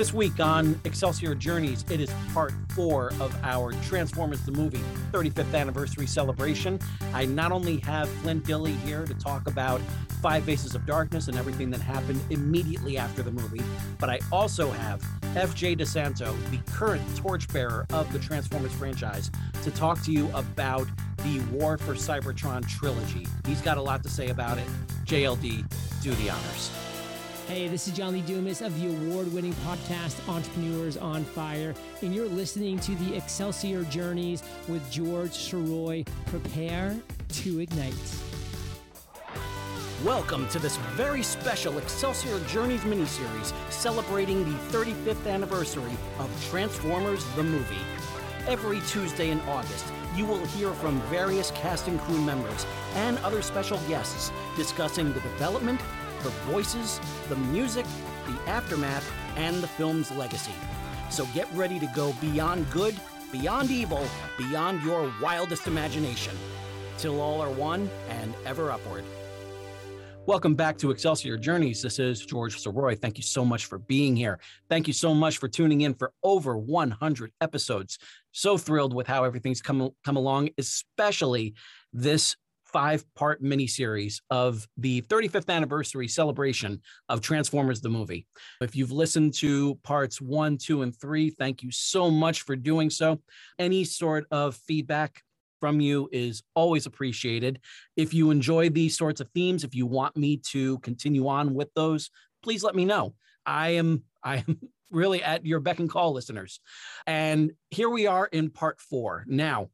This week on Excelsior Journeys, it is part four of our Transformers the Movie 35th anniversary celebration. I not only have Flint Dille here to talk about Five Faces of Darkness and everything that happened immediately after the movie, but I also have FJ DeSanto, the current torchbearer of the Transformers franchise, to talk to you about the War for Cybertron trilogy. He's got a lot to say about it. JLD, do the honors. Hey, this is John Lee Dumas of the award winning podcast Entrepreneurs on Fire, and you're listening to the Excelsior Journeys with George Sirois. Prepare to ignite. Welcome to this very special Excelsior Journeys miniseries celebrating the 35th anniversary of Transformers the movie. Every Tuesday in August, you will hear from various cast and crew members and other special guests discussing the development, the voices, the music, the aftermath, and the film's legacy. So get ready to go beyond good, beyond evil, beyond your wildest imagination. Till all are one and ever upward. Welcome back to Excelsior Journeys. This is George Sirois. Thank you so much for being here. Thank you so much for tuning in for over 100 episodes. So thrilled with how everything's come come along, especially this five part miniseries of the 35th anniversary celebration of Transformers the movie. If you've listened to parts one, two, and three, thank you so much for doing so. Any sort of feedback from you is always appreciated. If you enjoy these sorts of themes, if you want me to continue on with those, please let me know. I am I am really at your beck and call listeners. And here we are in part 4. Now,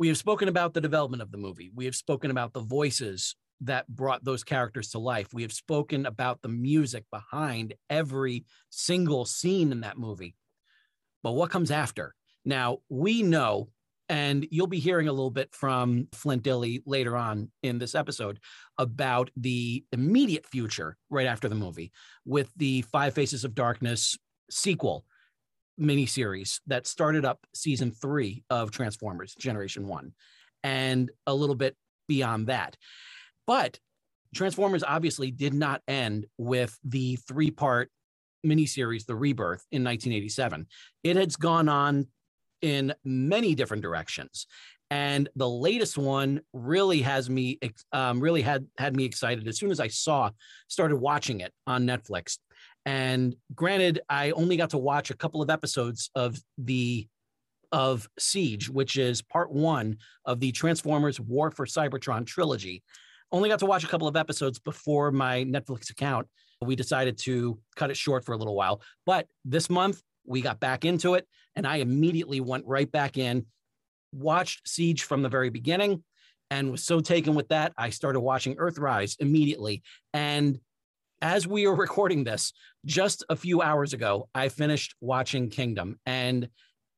we have spoken about the development of the movie. We have spoken about the voices that brought those characters to life. We have spoken about the music behind every single scene in that movie. But what comes after? Now, we know, and you'll be hearing a little bit from Flint Dille later on in this episode about the immediate future right after the movie with the Five Faces of Darkness sequel miniseries that started up season three of Transformers Generation One and a little bit beyond that. But Transformers obviously did not end with the three part miniseries, The Rebirth, in 1987. It has gone on in many different directions. And the latest one really has me, um, really had had me excited as soon as I saw, started watching it on Netflix. And granted, I only got to watch a couple of episodes of the of Siege, which is part one of the Transformers War for Cybertron trilogy. Only got to watch a couple of episodes before my Netflix account. We decided to cut it short for a little while. But this month, we got back into it, and I immediately went right back in, watched Siege from the very beginning, and was so taken with that. I started watching Earthrise immediately. And as we are recording this, just a few hours ago, I finished watching Kingdom, and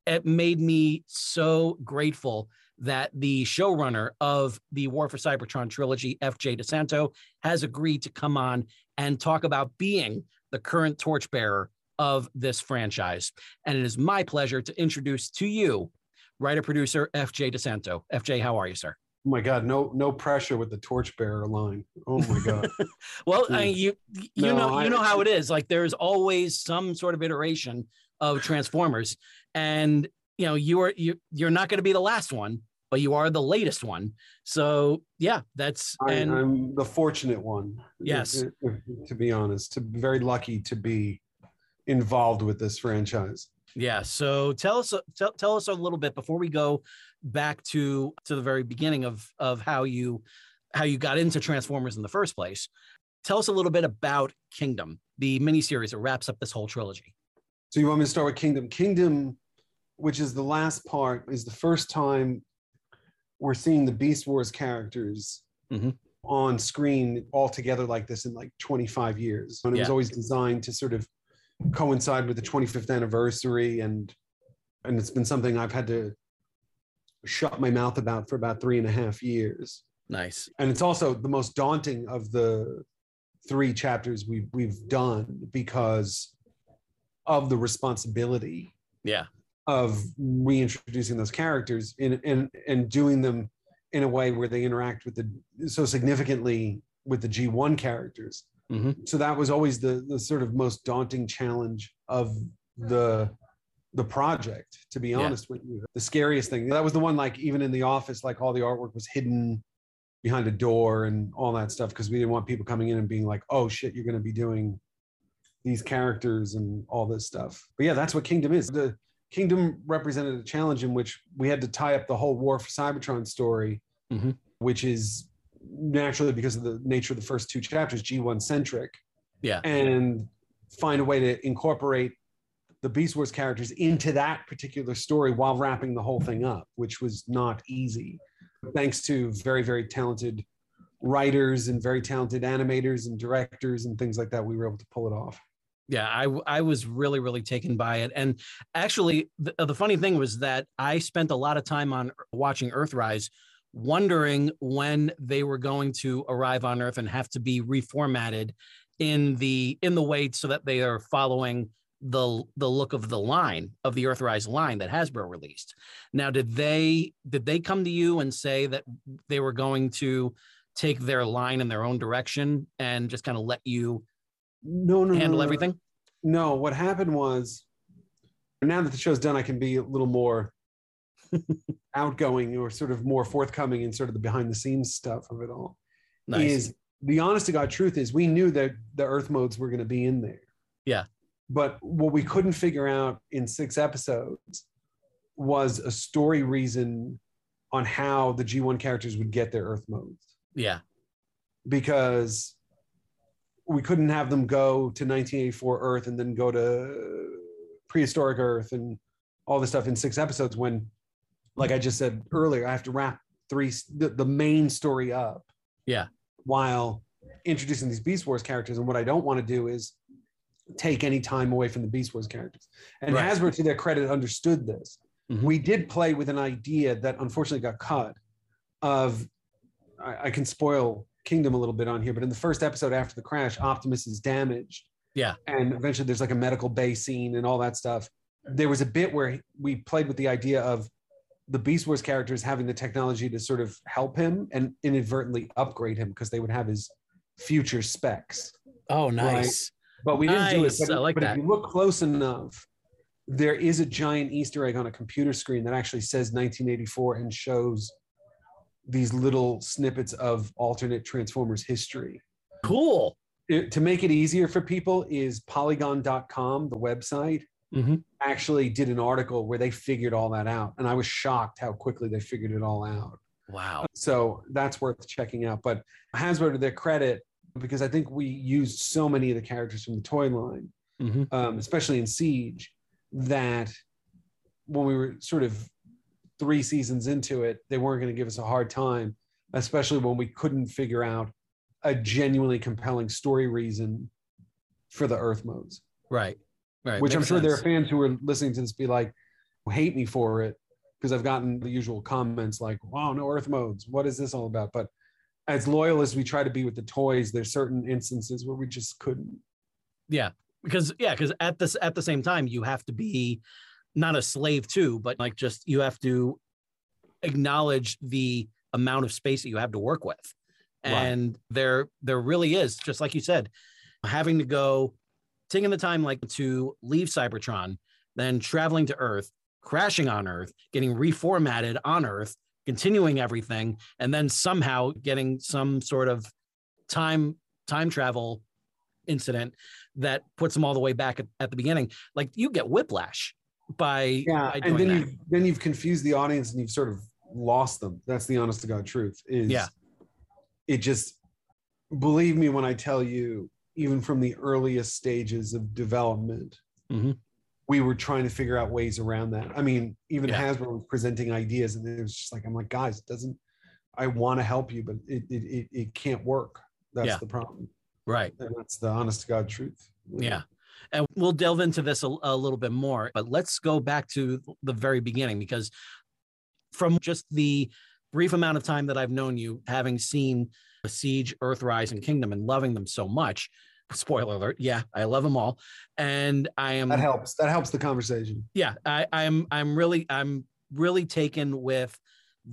it made me so grateful that the showrunner of the War for Cybertron trilogy, FJ DeSanto, has agreed to come on and talk about being the current torchbearer of this franchise. And it is my pleasure to introduce to you writer producer FJ DeSanto. FJ, how are you, sir? Oh my God, no, no pressure with the torchbearer line. Oh my God. well, I mean, you, you no, know, I, you know how it is. Like there's always some sort of iteration of Transformers, and you know, you are you you're not going to be the last one, but you are the latest one. So yeah, that's I, and I'm the fortunate one. Yes, to be honest, to very lucky to be involved with this franchise. Yeah. So tell us tell, tell us a little bit before we go back to to the very beginning of of how you how you got into Transformers in the first place. Tell us a little bit about Kingdom, the miniseries that wraps up this whole trilogy. So you want me to start with Kingdom? Kingdom, which is the last part, is the first time we're seeing the Beast Wars characters mm-hmm. on screen all together like this in like 25 years. And it yeah. was always designed to sort of coincide with the 25th anniversary and and it's been something I've had to shut my mouth about for about three and a half years. Nice. And it's also the most daunting of the three chapters we've we've done because of the responsibility. Yeah. Of reintroducing those characters in and and doing them in a way where they interact with the so significantly with the G1 characters. Mm-hmm. So that was always the the sort of most daunting challenge of the the project to be honest yeah. with you the scariest thing that was the one like even in the office like all the artwork was hidden behind a door and all that stuff because we didn't want people coming in and being like oh shit you're going to be doing these characters and all this stuff but yeah that's what kingdom is the kingdom represented a challenge in which we had to tie up the whole war for cybertron story mm-hmm. which is naturally because of the nature of the first two chapters g1 centric yeah and find a way to incorporate the Beast Wars characters into that particular story while wrapping the whole thing up, which was not easy. Thanks to very, very talented writers and very talented animators and directors and things like that, we were able to pull it off. Yeah, I I was really really taken by it, and actually, the, uh, the funny thing was that I spent a lot of time on watching Earthrise, wondering when they were going to arrive on Earth and have to be reformatted in the in the way so that they are following the the look of the line of the Earthrise line that Hasbro released. Now, did they did they come to you and say that they were going to take their line in their own direction and just kind of let you no, no handle no, no. everything? No, what happened was now that the show's done, I can be a little more outgoing or sort of more forthcoming in sort of the behind the scenes stuff of it all. Nice. Is the honest to God truth is we knew that the Earth modes were going to be in there. Yeah. But what we couldn't figure out in six episodes was a story reason on how the G1 characters would get their Earth modes. Yeah. Because we couldn't have them go to 1984 Earth and then go to prehistoric Earth and all this stuff in six episodes when, like I just said earlier, I have to wrap three, the, the main story up. Yeah. While introducing these Beast Wars characters. And what I don't want to do is take any time away from the Beast Wars characters. And right. Hasbro, to their credit, understood this. Mm-hmm. We did play with an idea that unfortunately got cut. Of I, I, can spoil Kingdom a little bit on here, but in the first episode after the crash, Optimus is damaged. Yeah, and eventually there's like a medical bay scene and all that stuff. There was a bit where we played with the idea of the Beast Wars characters having the technology to sort of help him and inadvertently upgrade him because they would have his future specs. Oh, nice. But we didn't nice. do it. But, I like but that. if you look close enough, there is a giant Easter egg on a computer screen that actually says 1984 and shows these little snippets of alternate Transformers history. Cool. It, to make it easier for people, is Polygon.com, the website, mm-hmm. actually did an article where they figured all that out, and I was shocked how quickly they figured it all out. Wow. So that's worth checking out. But Hasbro, to their credit, because I think we used so many of the characters from the toy line, mm-hmm. um, especially in Siege, that when we were sort of three seasons into it, they weren't going to give us a hard time, especially when we couldn't figure out a genuinely compelling story reason for the Earth modes. Right. Right. Which Makes I'm sure sense. there are fans who are listening to this be like, hate me for it because I've gotten the usual comments like, wow, no Earth modes. What is this all about? But as loyal as we try to be with the toys, there's certain instances where we just couldn't. Yeah, because yeah, because at this at the same time, you have to be not a slave too, but like just you have to acknowledge the amount of space that you have to work with, and right. there there really is just like you said, having to go taking the time like to leave Cybertron, then traveling to Earth, crashing on Earth, getting reformatted on Earth, continuing everything and then somehow getting some sort of time time travel incident that puts them all the way back at, at the beginning. Like you get whiplash by yeah by and then that. you've then you've confused the audience and you've sort of lost them. That's the honest to god truth is yeah. it just believe me when i tell you even from the earliest stages of development mm-hmm we were trying to figure out ways around that. I mean, even yeah. Hasbro was presenting ideas, and it was just like, I'm like, guys, it doesn't. I want to help you, but it it it, it can't work. That's yeah. the problem. Right. And that's the honest to God truth. Yeah. And we'll delve into this a, a little bit more, but let's go back to the very beginning because from just the brief amount of time that I've known you, having seen Siege, Earthrise, and Kingdom and loving them so much, spoiler alert. Yeah i love them all. And i am that helps. That helps the conversation. Yeah i i'm i'm really i'm really taken with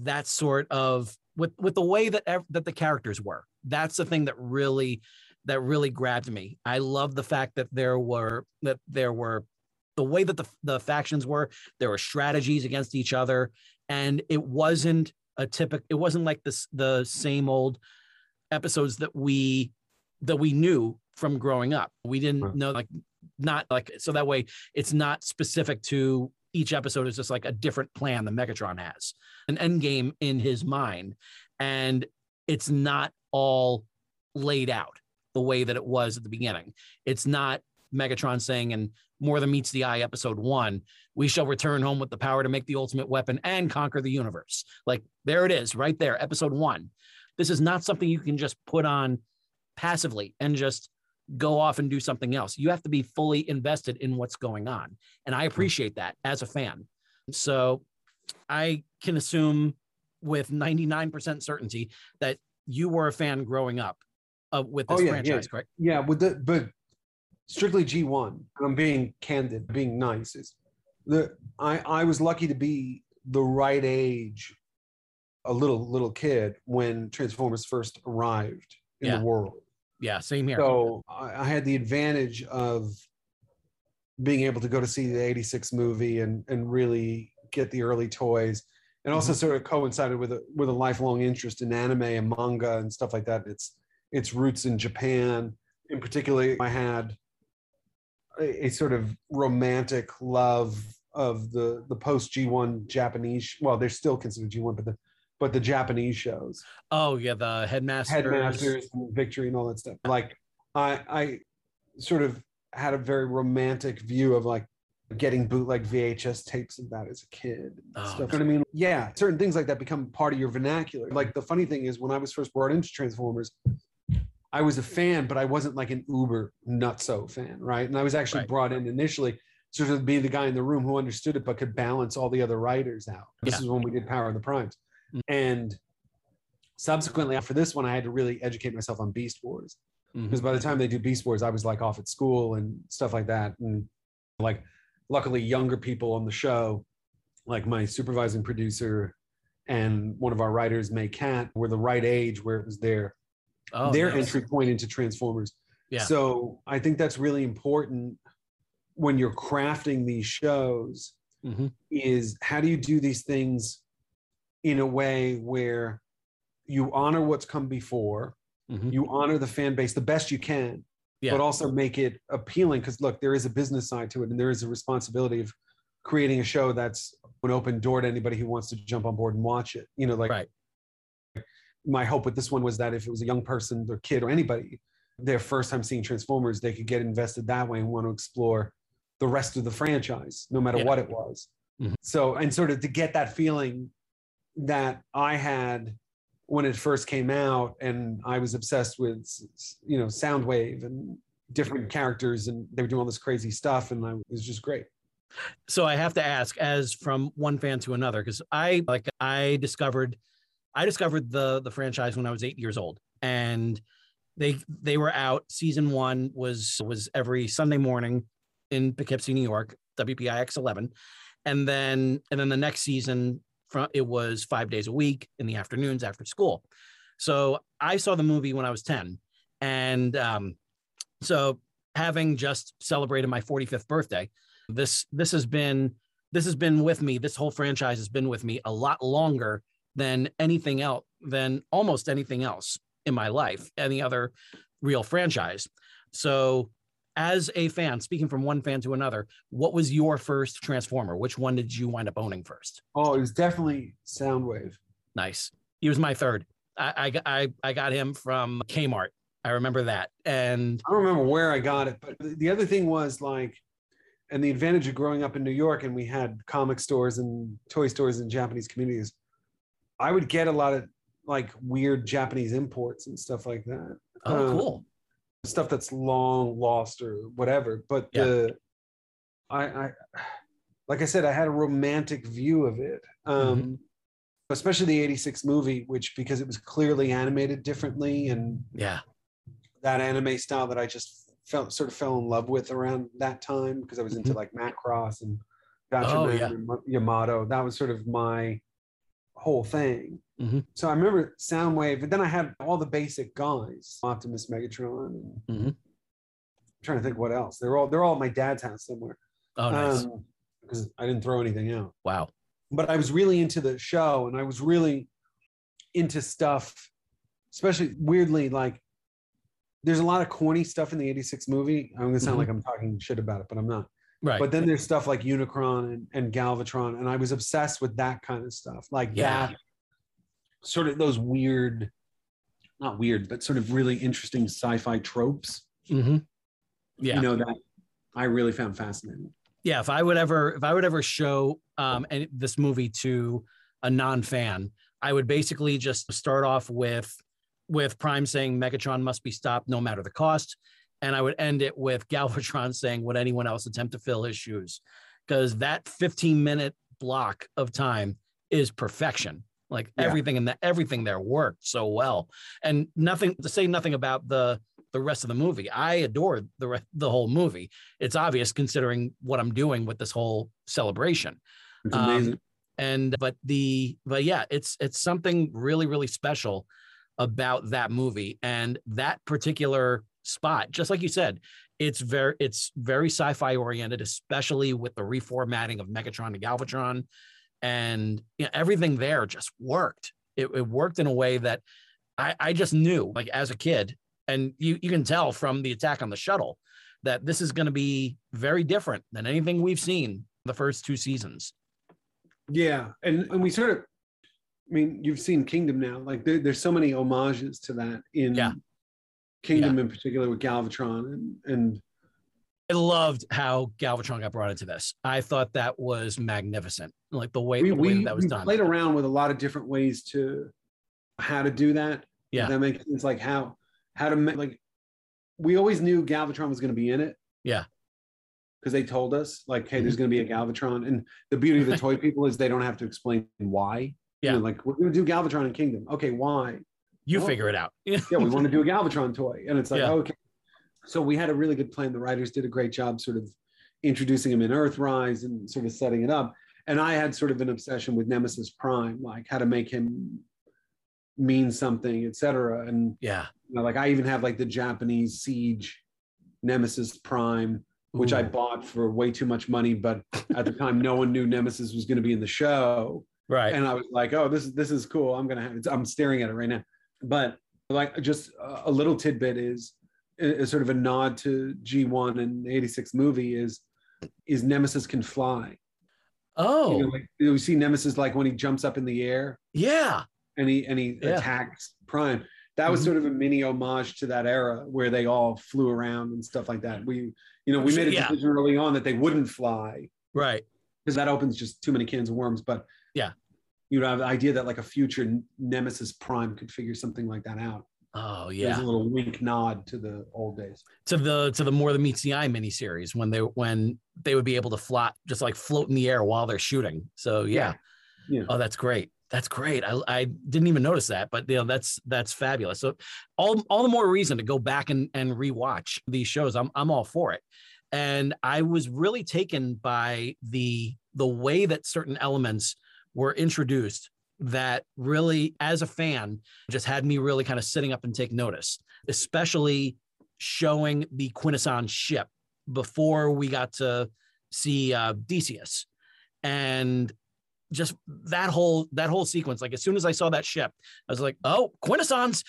that sort of with with the way that that the characters were. That's the thing that really that really grabbed me. I love the fact that there were that there were the way that the, the factions were, there were strategies against each other. And it wasn't a typical, it wasn't like this, the same old episodes that we, that we knew from growing up. We didn't know like, not like, so that way it's not specific to each episode is just like a different plan that Megatron has, an end game in his mind. And it's not all laid out the way that it was at the beginning. It's not Megatron saying in More Than Meets the Eye, episode one, we shall return home with the power to make the ultimate weapon and conquer the universe. Like there it is, right there, episode one. This is not something you can just put on passively and just go off and do something else. You have to be fully invested in what's going on. And I appreciate that as a fan. So I can assume with 99% certainty that you were a fan growing up uh, with this oh, yeah, franchise, yeah. correct? Yeah, with the but strictly G1. I'm being candid, being nice. Is the I I was lucky to be the right age, a little little kid when Transformers first arrived in yeah. the world. Yeah, same here. So I, I had the advantage of being able to go to see the 86 movie and and really get the early toys and also mm-hmm. sort of coincided with a with a lifelong interest in anime and manga and stuff like that its its roots in japan in particular i had a, a sort of romantic love of the the post g1 japanese well they're still considered g1 but the but the japanese shows oh yeah the headmasters headmasters and victory and all that stuff like i i sort of had a very romantic view of like getting bootleg VHS tapes of that as a kid. Oh, stuff. You know what I mean? Yeah, certain things like that become part of your vernacular. Like the funny thing is, when I was first brought into Transformers, I was a fan, but I wasn't like an uber nutso fan, right? And I was actually right. brought in initially sort of be the guy in the room who understood it but could balance all the other writers out. This yeah. is when we did Power of the Primes. Mm-hmm. And subsequently, after this one, I had to really educate myself on Beast Wars. Because mm-hmm. by the time they do Beast Wars, I was like off at school and stuff like that. And like luckily younger people on the show, like my supervising producer and one of our writers, Mae Catt, were the right age where it was their oh, their nice. entry point into Transformers. Yeah. So I think that's really important when you're crafting these shows. Mm-hmm. Is how do you do these things in a way where you honor what's come before, mm-hmm. you honor the fan base the best you can, yeah. but also make it appealing because look there is a business side to it and there is a responsibility of creating a show that's an open door to anybody who wants to jump on board and watch it you know like right. my hope with this one was that if it was a young person or kid or anybody their first time seeing transformers they could get invested that way and want to explore the rest of the franchise no matter yeah. what it was mm-hmm. so and sort of to get that feeling that i had when it first came out and I was obsessed with you know Soundwave and different characters and they were doing all this crazy stuff and I, it was just great. So I have to ask as from one fan to another cuz I like I discovered I discovered the the franchise when I was 8 years old and they they were out season 1 was was every Sunday morning in Poughkeepsie, New York, WPIX 11 and then and then the next season from it was five days a week in the afternoons after school. So I saw the movie when I was 10. And um, so having just celebrated my 45th birthday, this this has been this has been with me. This whole franchise has been with me a lot longer than anything else, than almost anything else in my life, any other real franchise. So as a fan, speaking from one fan to another, what was your first Transformer? Which one did you wind up owning first? Oh, it was definitely Soundwave. Nice. He was my third. I I I got him from Kmart. I remember that. And I don't remember where I got it, but the other thing was like, and the advantage of growing up in New York and we had comic stores and toy stores in Japanese communities, I would get a lot of like weird Japanese imports and stuff like that. Oh, um, cool stuff that's long lost or whatever. But yeah. the I, I like I said, I had a romantic view of it. Um, mm-hmm. Especially the 86 movie, which because it was clearly animated differently and yeah, that anime style that I just felt sort of fell in love with around that time because I was into mm-hmm. like Macross and Gotcha oh, yeah. Yamato. That was sort of my whole thing. Mm-hmm. So I remember Soundwave, and then I had all the basic guys, Optimus, Megatron, and mm-hmm. I'm trying to think what else. They're all they're all at my dad's house somewhere. Oh, nice. because I didn't throw anything out. wow. But I was really into the show, and I was really into stuff, especially weirdly like. There's a lot of corny stuff in the '86 movie. I'm gonna sound Mhm. like I'm talking shit about it, but I'm not. Right. But then there's stuff like Unicron and, and Galvatron, and I was obsessed with that kind of stuff, like Yeah. that, sort of those weird, not weird, but sort of really interesting sci-fi tropes. hmm Yeah. You know that I really found fascinating. yeah. If I would ever, if I would ever show um any, this movie to a non-fan, I would basically just start off with with Prime saying Megatron must be stopped no matter the cost, and I would end it with Galvatron saying, "Would anyone else attempt to fill his shoes?" Because that 15 minute block of time is perfection. Like Yeah. everything in that everything there worked so well, and nothing to say nothing about the the rest of the movie. I adored the re- the whole movie. It's obvious considering what I'm doing with this whole celebration It's Um, amazing. and but the but yeah it's it's something really really special about that movie and that particular spot. Just like you said it's very it's very sci-fi oriented especially with the reformatting of megatron to galvatron. And you know, everything there just worked. It, it worked in a way that I, I just knew like as a kid. And you, you can tell from the attack on the shuttle that this is going to be very different than anything we've seen the first two seasons. Yeah, and and we sort of, I mean, you've seen Kingdom now. Like there, there's so many homages to that in Yeah. Kingdom in particular with Galvatron and and I loved how Galvatron got brought into this. I thought that was magnificent. Like the way, we the way that, that was we done. played around with a lot of different ways to how to do that. Yeah. That makes sense. Like how how to ma- like we always knew Galvatron was going to be in it. Yeah. Because they told us like, hey, there's mm-hmm. going to be a Galvatron, and the beauty of the toy people is they don't have to explain why. You Yeah. know, like we're going to do Galvatron in Kingdom. Okay, why? You Oh. figure it out. yeah, we want to do a Galvatron toy. And it's like, Yeah. okay. So we had a really good plan. The writers did a great job sort of introducing him in Earthrise and sort of setting it up. And I had sort of an obsession with Nemesis Prime, like how to make him mean something, etc. And yeah. you know, like I even have like the Japanese Siege Nemesis Prime, which I bought for way too much money, but at the time no one knew Nemesis was going to be in the show right. and I was like, "Oh, this is this is cool. I'm gonna have it." I'm staring at it right now. But like, just a- little tidbit is, is sort of a nod to G1 and the '86 movie is is Nemesis can fly. oh, You know, like you see Nemesis like when he jumps up in the air yeah. and he and he Yeah. attacks Prime. That was Mhm. sort of a mini homage to that era where they all flew around and stuff like that. We, you know, we made a Yeah. decision early on that they wouldn't fly Right. because that opens just too many cans of worms. But Yeah. You know, have the idea that like a future Nemesis Prime could figure something like that out. Oh, There's yeah. a little wink nod to the old days. To the to the more than meets the eye miniseries when they when they would be able to fly just like float in the air while they're shooting. So yeah. Yeah. Oh, that's great. That's great. I, I didn't even notice that, but you know that's that's fabulous. So all all the more reason to go back and and rewatch these shows. I'm I'm all for it. And I was really taken by the the way that certain elements were introduced that really as a fan just had me really kind of sitting up and take notice, especially showing the Quintesson ship before we got to see uh, Deseeus. And just that whole that whole sequence like as soon as i saw that ship i was like oh quintessons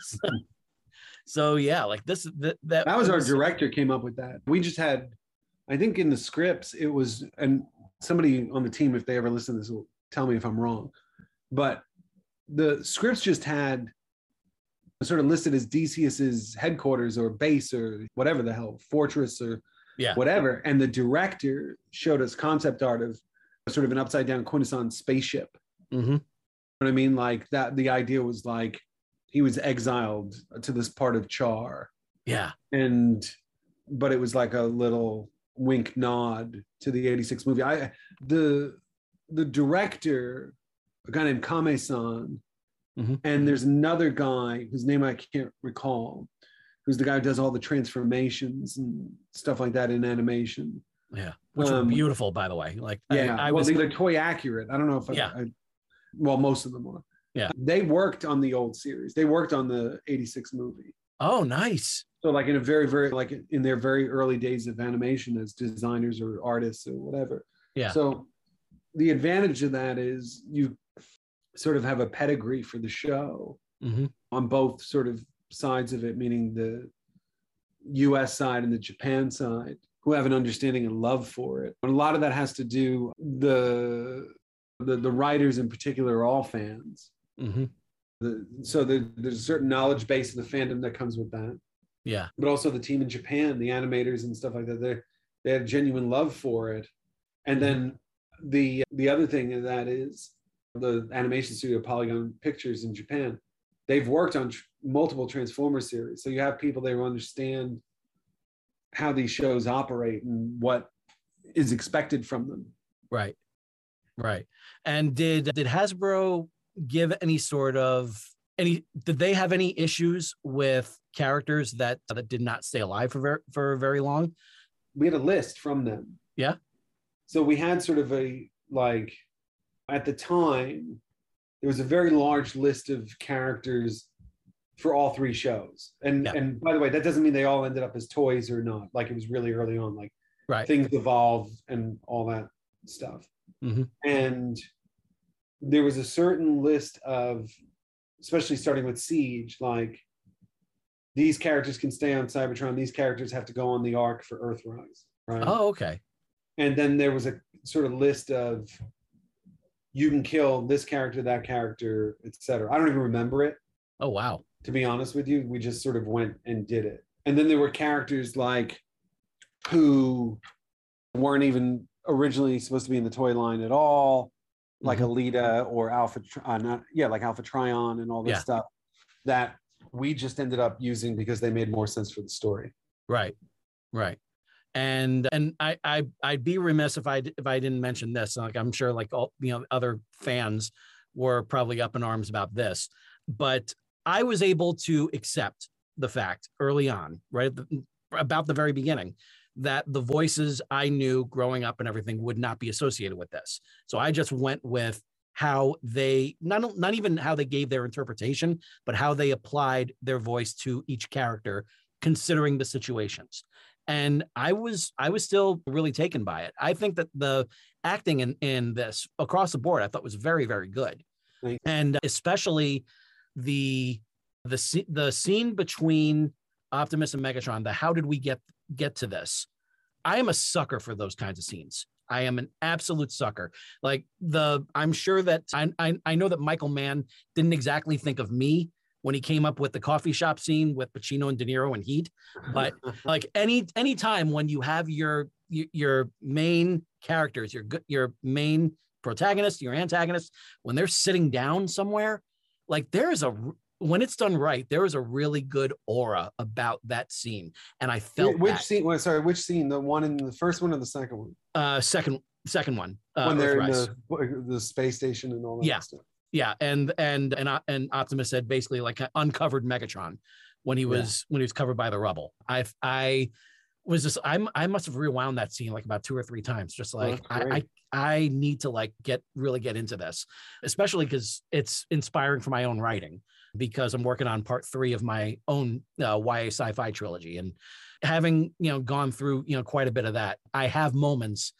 so, so, yeah like this that that, That was our director came up with that. We just had, I think in the scripts, it was, and somebody on the team, if they ever listen to this, will tell me if I'm wrong. But the scripts just had sort of listed as Deseeus's headquarters or base or whatever the hell, fortress or Yeah. whatever. And the director showed us concept art of sort of an upside down Quintesson spaceship. Mhm. You know what I mean? Like that, the idea was like he was exiled to this part of Char yeah and but it was like a little wink nod to the 86 movie i the the director a guy named kame-san Mhm. and there's another guy whose name i can't recall who's the guy who does all the transformations and stuff like that in animation yeah which were Um, beautiful by the way like I- yeah I, well was they're toy accurate i don't know if I, Yeah. I, well most of them are Yeah. they worked on the old series they worked on the 86 movie Oh, nice. So like in a very, very like in their very early days of animation as designers or artists or whatever. Yeah. So the advantage of that is you sort of have a pedigree for the show hmm on both sort of sides of it, meaning the US side and the Japan side, who have an understanding and love for it. And a lot of that has to do the the, the writers in particular are all fans. hmm The, so the, there's a certain knowledge base of the fandom that comes with that. Yeah. But also the team in Japan, the animators and stuff like that, they they had genuine love for it. And mm-hmm. then the the other thing of that is the animation studio Polygon Pictures in Japan. They've worked on tr- multiple Transformer series, so you have people there who understand how these shows operate and what is expected from them. Right. Right. And did did Hasbro give any sort of any did they have any issues with characters that that did not stay alive for ver- for very long? we had a list from them. Yeah. So we had sort of a like at the time there was a very large list of characters for all three shows. And Yeah. and by the way, that doesn't mean they all ended up as toys or not. Like it was really early on. Like Right. things evolved and all that stuff. Mhm. And there was a certain list of, especially starting with Siege, like these characters can stay on Cybertron. These characters have to go on the Ark for Earthrise, right? Oh, okay. And then there was a sort of list of you can kill this character, that character, etc. I don't even remember it Oh, wow. to be honest with you. We just sort of went and did it. And then there were characters like who weren't even originally supposed to be in the toy line at all, like Elita or Alpha, uh, not, yeah, like Alpha Trion and all this Yeah. stuff that we just ended up using because they made more sense for the story. Right. Right. And and I I I'd be remiss if I if I didn't mention this. Like I'm sure like all you know other fans were probably up in arms about this, but I was able to accept the fact early on, right the, about the very beginning, that the voices I knew growing up and everything would not be associated with this. So I just went with how they not not even how they gave their interpretation, but how they applied their voice to each character, considering the situations. And i was i was still really taken by it. I think that the acting in in this across the board i thought was very very good. And especially the the the scene between optimus and megatron the how did we get get to this? I am a sucker for those kinds of scenes. I am an absolute sucker. Like the i'm sure that i i, I know that michael mann didn't exactly think of me when he came up with the coffee shop scene with Pacino and De Niro and Heat, but like any any time when you have your your, main characters, your your main protagonist, your antagonist, when they're sitting down somewhere, like there is a when it's done right, there is a really good aura about that scene, and I felt which that. scene? Well, sorry, which scene? The one in the first one or the second one? uh second second one uh, when they're in the the space station and all that Yeah. stuff. yeah and and and and optimus said basically like uncovered megatron when he Yeah. was when he was covered by the rubble i i was just i'm i must have rewound that scene like about two or three times just like I, I i need to like get really get into this especially because it's inspiring for my own writing because i'm working on part three of my own uh, ya sci-fi trilogy and having you know gone through you know quite a bit of that i have moments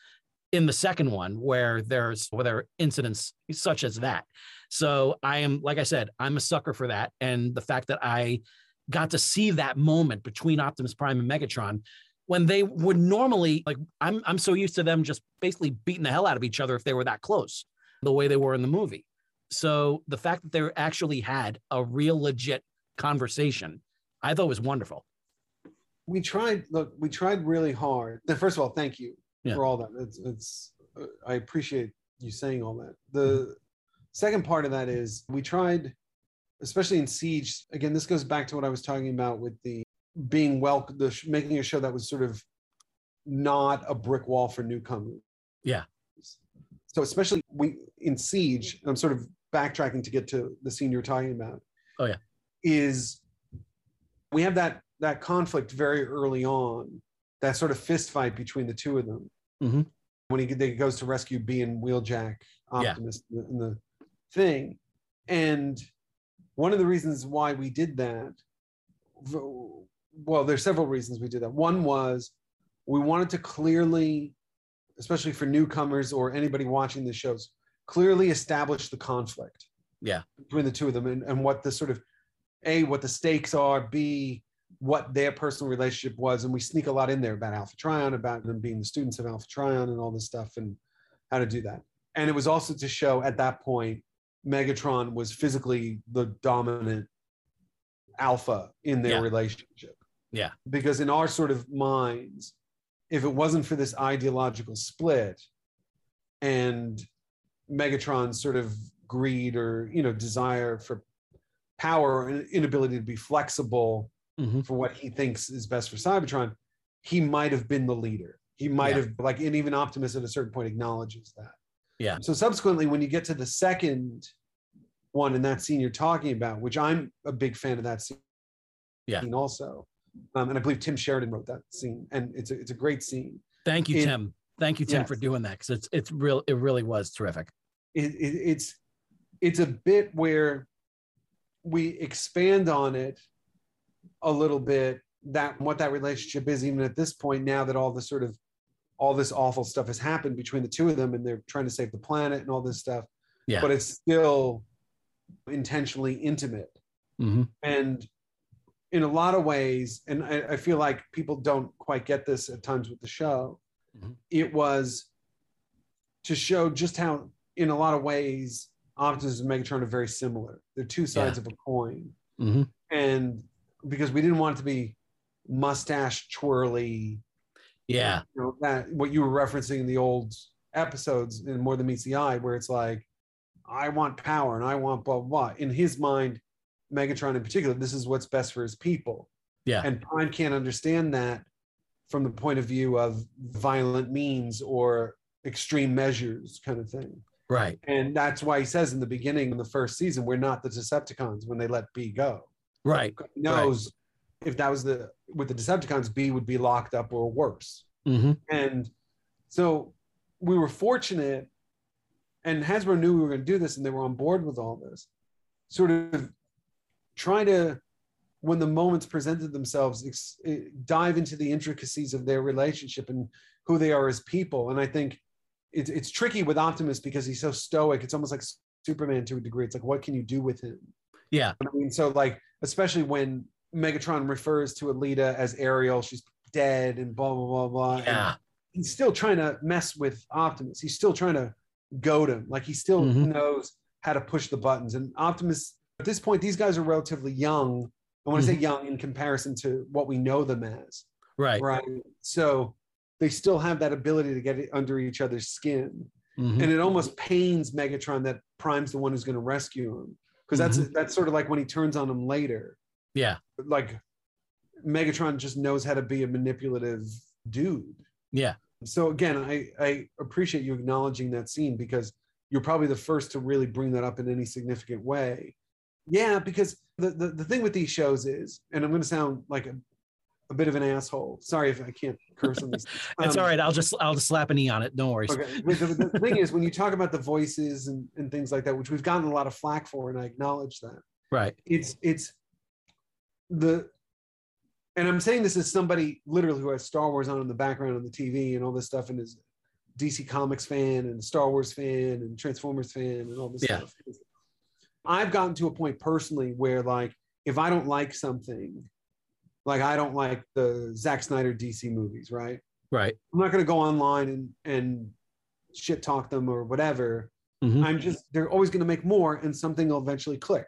in the second one where there's where there are incidents such as that so I am, like I said, I'm a sucker for that. And the fact that I got to see that moment between Optimus Prime and Megatron when they would normally like I'm I'm so used to them just basically beating the hell out of each other if they were that close, the way they were in the movie. So the fact that they actually had a real legit conversation, I thought was wonderful. we tried look we tried really hard first of all thank you Yeah. for all that it's it's uh, i appreciate you saying all that the Mm-hmm. second part of that is we tried especially in siege again this goes back to what i was talking about with the being well the sh- making a show that was sort of not a brick wall for newcomers Yeah. so especially we in siege i'm sort of backtracking to get to the scene you're talking about Oh, yeah. is we have that that conflict very early on that sort of fist fight between the two of them Mhm. when he, he goes to rescue b and wheeljack Yeah. optimus in, the, in the thing and one of the reasons why we did that well, there's several reasons we did that. One was we wanted to clearly, especially for newcomers or anybody watching the shows, clearly establish the conflict. Yeah. Between the two of them and, and what the sort of A, what the stakes are, B, what their personal relationship was. And we sneak a lot in there about Alpha Trion, about them being the students of Alpha Trion and all this stuff and how to do that. And it was also to show at that point Megatron was physically the dominant alpha in their Yeah. relationship. Yeah. Because in our sort of minds, if it wasn't for this ideological split and Megatron's sort of greed or you know desire for power and inability to be flexible Mhm. for what he thinks is best for Cybertron, he might have been the leader. He might Yeah. have like and even Optimus at a certain point acknowledges that. Yeah. So subsequently, when you get to the second one in that scene you're talking about, which I'm a big fan of that scene Yeah. also. Um, and I believe Tim Sheridan wrote that scene, and it's a, it's a great scene. Thank you, It- Tim. Thank you, Tim, Yes. for doing that because it's it's real. It really was terrific. It, it, it's it's a bit where we expand on it a little bit that what that relationship is even at this point now that all the sort of all this awful stuff has happened between the two of them and they're trying to save the planet and all this stuff Yeah. but it's still intentionally intimate Mhm. and in a lot of ways and I, I feel like people don't quite get this at times with the show Mhm. it was to show just how in a lot of ways optimus and megatron are very similar they're two sides of a coin Mhm. and because we didn't want it to be mustache twirly Yeah. you know that what you were referencing in the old episodes in more than meets the eye where it's like i want power and i want blah blah, blah. in his mind megatron in particular this is what's best for his people Yeah. and prime can't understand that from the point of view of violent means or extreme measures kind of thing Right. and that's why he says in the beginning in the first season we're not the decepticons when they let b go Right. He knows if that was the with the decepticons b would be locked up or worse hmm and so we were fortunate, and Hasbro knew we were going to do this and they were on board with all this. Sort of try to, when the moments presented themselves, ex- eh, dive into the intricacies of their relationship and who they are as people. And I think it's, it's tricky with Optimus because he's so stoic. It's almost like Superman to a degree. It's like, what can you do with him? Yeah. I mean, so like, especially when Megatron refers to Elita as Ariel, she's dead and blah, blah, blah, blah. and Yeah. he's still trying to mess with Optimus. He's still trying to goad him. Like he still Mhm. knows how to push the buttons. And Optimus, at this point, these guys are relatively young. I want to say young in comparison to what we know them as. Right. Right. So they still have that ability to get it under each other's skin. Mhm. And it almost pains Megatron that Prime's the one who's going to rescue him. Because that's that's sort of like when he turns on him later. Yeah. Like Megatron just knows how to be a manipulative dude Yeah. so again i i appreciate you acknowledging that scene because you're probably the first to really bring that up in any significant way yeah because the the, the thing with these shows is and i'm going to sound like a, a bit of an asshole sorry if i can't curse on this It's Um, all right. I'll just I'll just slap an e on it. No worries. okay the, the thing is when you talk about the voices and, and things like that which we've gotten a lot of flack for and i acknowledge that Right. it's it's the and I'm saying this as somebody literally who has Star Wars on in the background on the TV and all this stuff and is DC Comics fan and Star Wars fan and Transformers fan and all this Yeah. stuff. I've gotten to a point personally where like if I don't like something, like I don't like the Zack Snyder DC movies, right? Right. I'm not gonna go online and and shit talk them or whatever. Mhm. I'm just they're always gonna make more and something will eventually click.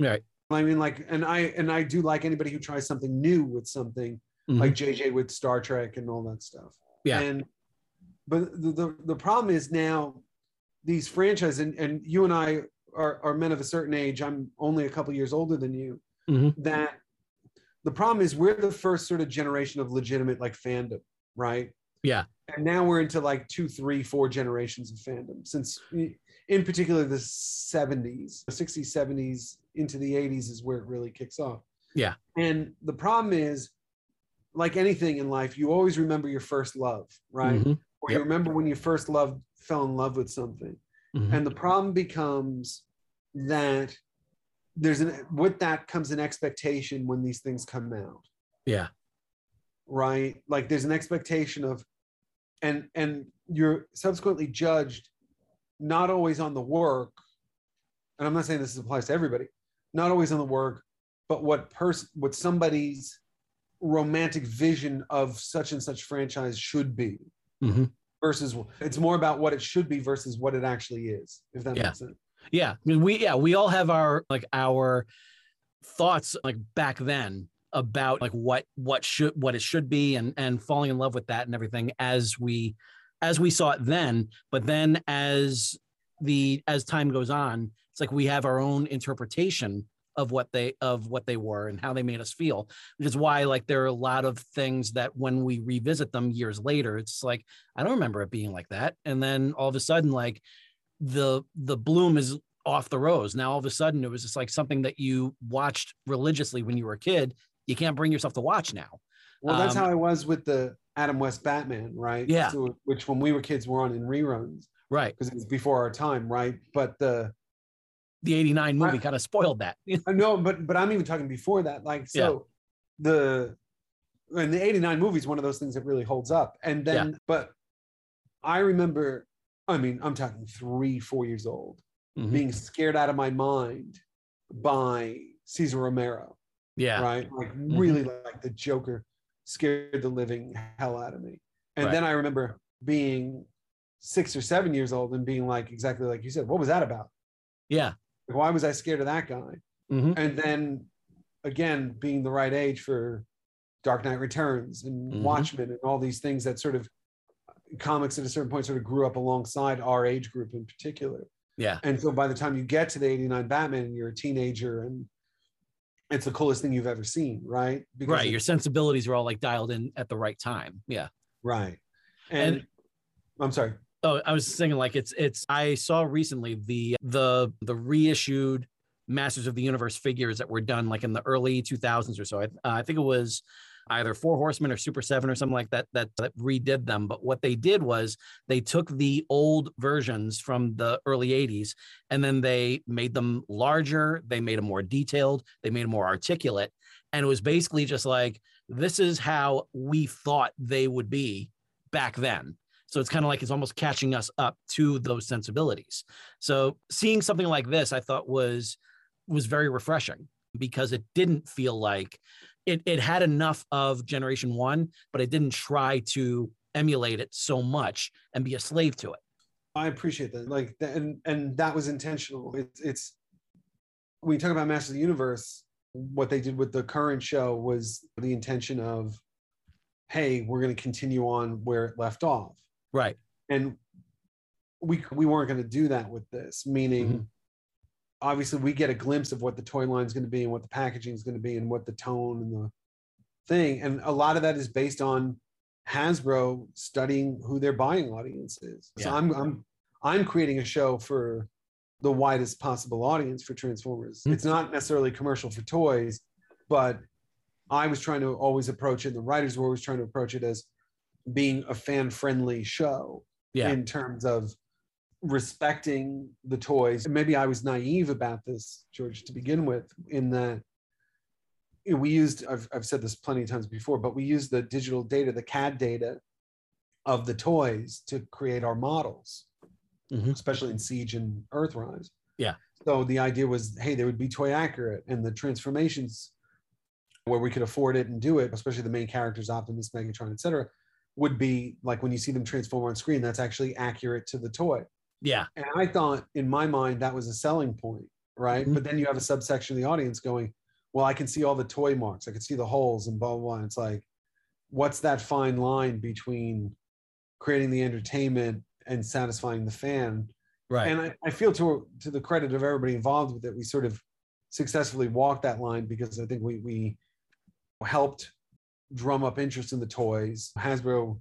Right. I mean, like, and I and I do like anybody who tries something new with something Mhm. like JJ with Star Trek and all that stuff. Yeah. And but the the, the problem is now these franchises and, and you and I are, are men of a certain age. I'm only a couple years older than you. Mhm. That the problem is we're the first sort of generation of legitimate like fandom, right? Yeah. And now we're into like two, three, four generations of fandom since in particular the 70s, 60s, 70s into the 80s is where it really kicks off. Yeah. And the problem is, like anything in life, you always remember your first love, right? Mhm. Or Yep. you remember when you first loved, fell in love with something. Mhm. And the problem becomes that there's an with that comes an expectation when these things come out Yeah. right like there's an expectation of and and you're subsequently judged not always on the work and i'm not saying this applies to everybody not always on the work but what person what somebody's romantic vision of such and such franchise should be Mhm. versus it's more about what it should be versus what it actually is if that Yeah. makes sense Yeah. We, yeah, we all have our, like, our thoughts, like, back then about, like, what, what should, what it should be and, and falling in love with that and everything as we, as we saw it then. But then as the, as time goes on, it's like we have our own interpretation of what they, of what they were and how they made us feel, which is why, like, there are a lot of things that when we revisit them years later, it's like, I don't remember it being like that. And then all of a sudden, like, the the bloom is off the rose. Now all of a sudden it was just like something that you watched religiously when you were a kid. You can't bring yourself to watch now. Well, that's Um, how I was with the Adam West Batman, right? Yeah. So, which when we were kids were on in reruns Right. because it was before our time, right? But the The 89 movie Right. kind of spoiled that. uh, no, but but I'm even talking before that. Like so, the and the '89 movie is one of those things that really holds up. And then, but I remember, I mean, I'm talking three, four years old, Mhm. being scared out of my mind by Cesar Romero. yeah. right? Like really like the Joker scared the living hell out of me. And Right. then I remember being six or seven years old and being like exactly like you said, what was that about? Yeah. Why was I scared of that guy? Mhm. And then again, being the right age for Dark Knight Returns and Mhm. Watchmen and all these things that sort of comics at a certain point sort of grew up alongside our age group in particular. Yeah. And so by the time you get to the 89 Batman and you're a teenager and it's the coolest thing you've ever seen, right? Right. it- Your sensibilities are all like dialed in at the right time. Yeah. right. And, And- I'm sorry. Oh, I was saying like it's it's I saw recently the the the reissued Masters of the Universe figures that were done like in the early 2000s or so. I, uh, I think it was either Four Horsemen or Super Seven or something like that, that that redid them. But what they did was they took the old versions from the early 80s and then they made them larger. They made them more detailed. They made them more articulate. And it was basically just like this is how we thought they would be back then. So it's kind of like it's almost catching us up to those sensibilities. So seeing something like this, I thought was was very refreshing because it didn't feel like it, it had enough of generation one, but it didn't try to emulate it so much and be a slave to it. I appreciate that. Like, and and that was intentional. It's it's when you talk about Masters of the Universe, what they did with the current show was the intention of, hey, we're going to continue on where it left off, Right. and we we weren't going to do that with this. Meaning, Mhm. Obviously, we get a glimpse of what the toy line is going to be and what the packaging is going to be and what the tone and the thing, and a lot of that is based on Hasbro studying who their buying audience is. So Yeah. I'm I'm I'm creating a show for the widest possible audience for Transformers. Hmm. It's not necessarily commercial for toys, but I was trying to always approach it. The writers were always trying to approach it as being a fan friendly show Yeah. in terms of respecting the toys. Maybe I was naive about this, George, to begin with, in that we used, I've, I've said this plenty of times before, but we used the digital data, the CAD data of the toys to create our models, Mhm. especially in Siege and Earthrise. Yeah. So the idea was, hey, they would be toy accurate and the transformations where we could afford it and do it, especially the main characters, Optimus, Megatron, et cetera, would be like when you see them transform on screen, that's actually accurate to the toy. Yeah. And I thought in my mind that was a selling point, right? Mhm. But then you have a subsection of the audience going, well, I can see all the toy marks, I can see the holes and blah, blah, blah. And it's like, what's that fine line between creating the entertainment and satisfying the fan? Right. And I, I feel to to the credit of everybody involved with it, we sort of successfully walked that line because I think we we helped drum up interest in the toys. Hasbro,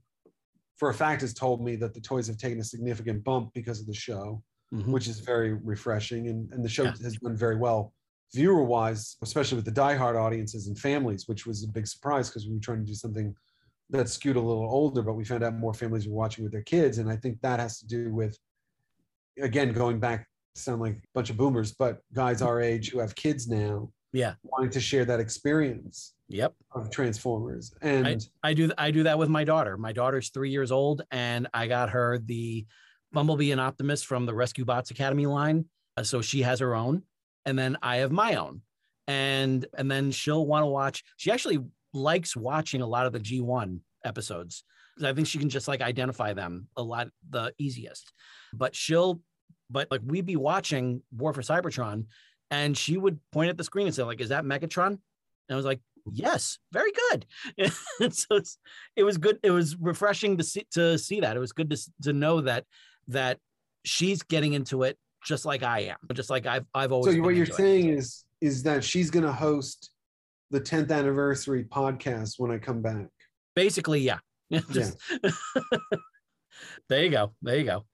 for a fact, has told me that the toys have taken a significant bump because of the show, Mhm. which is very refreshing. And, and the show Yeah. has done very well viewer wise, especially with the diehard audiences and families, which was a big surprise because we were trying to do something that skewed a little older, but we found out more families were watching with their kids. And I think that has to do with, again, going back sound like a bunch of boomers, but guys our age who have kids now. Yeah. Wanting to share that experience. Yep. Of Transformers. And I, I do I do that with my daughter. My daughter's three years old, and I got her the Bumblebee and Optimus from the Rescue Bots Academy line. Uh, so she has her own, and then I have my own. And and then she'll want to watch. She actually likes watching a lot of the G1 episodes. I think she can just like identify them a lot the easiest. But she'll but like we'd be watching War for Cybertron and she would point at the screen and say, like, is that Megatron? And I was like, yes, very good. so it's, it was good. It was refreshing to see, to see that. It was good to, to know that, that she's getting into it just like I am, just like I've, I've always. So what you're saying it. is, is that she's going to host the 10th anniversary podcast when I come back. Basically, yeah. Just, yeah. there you go. There you go.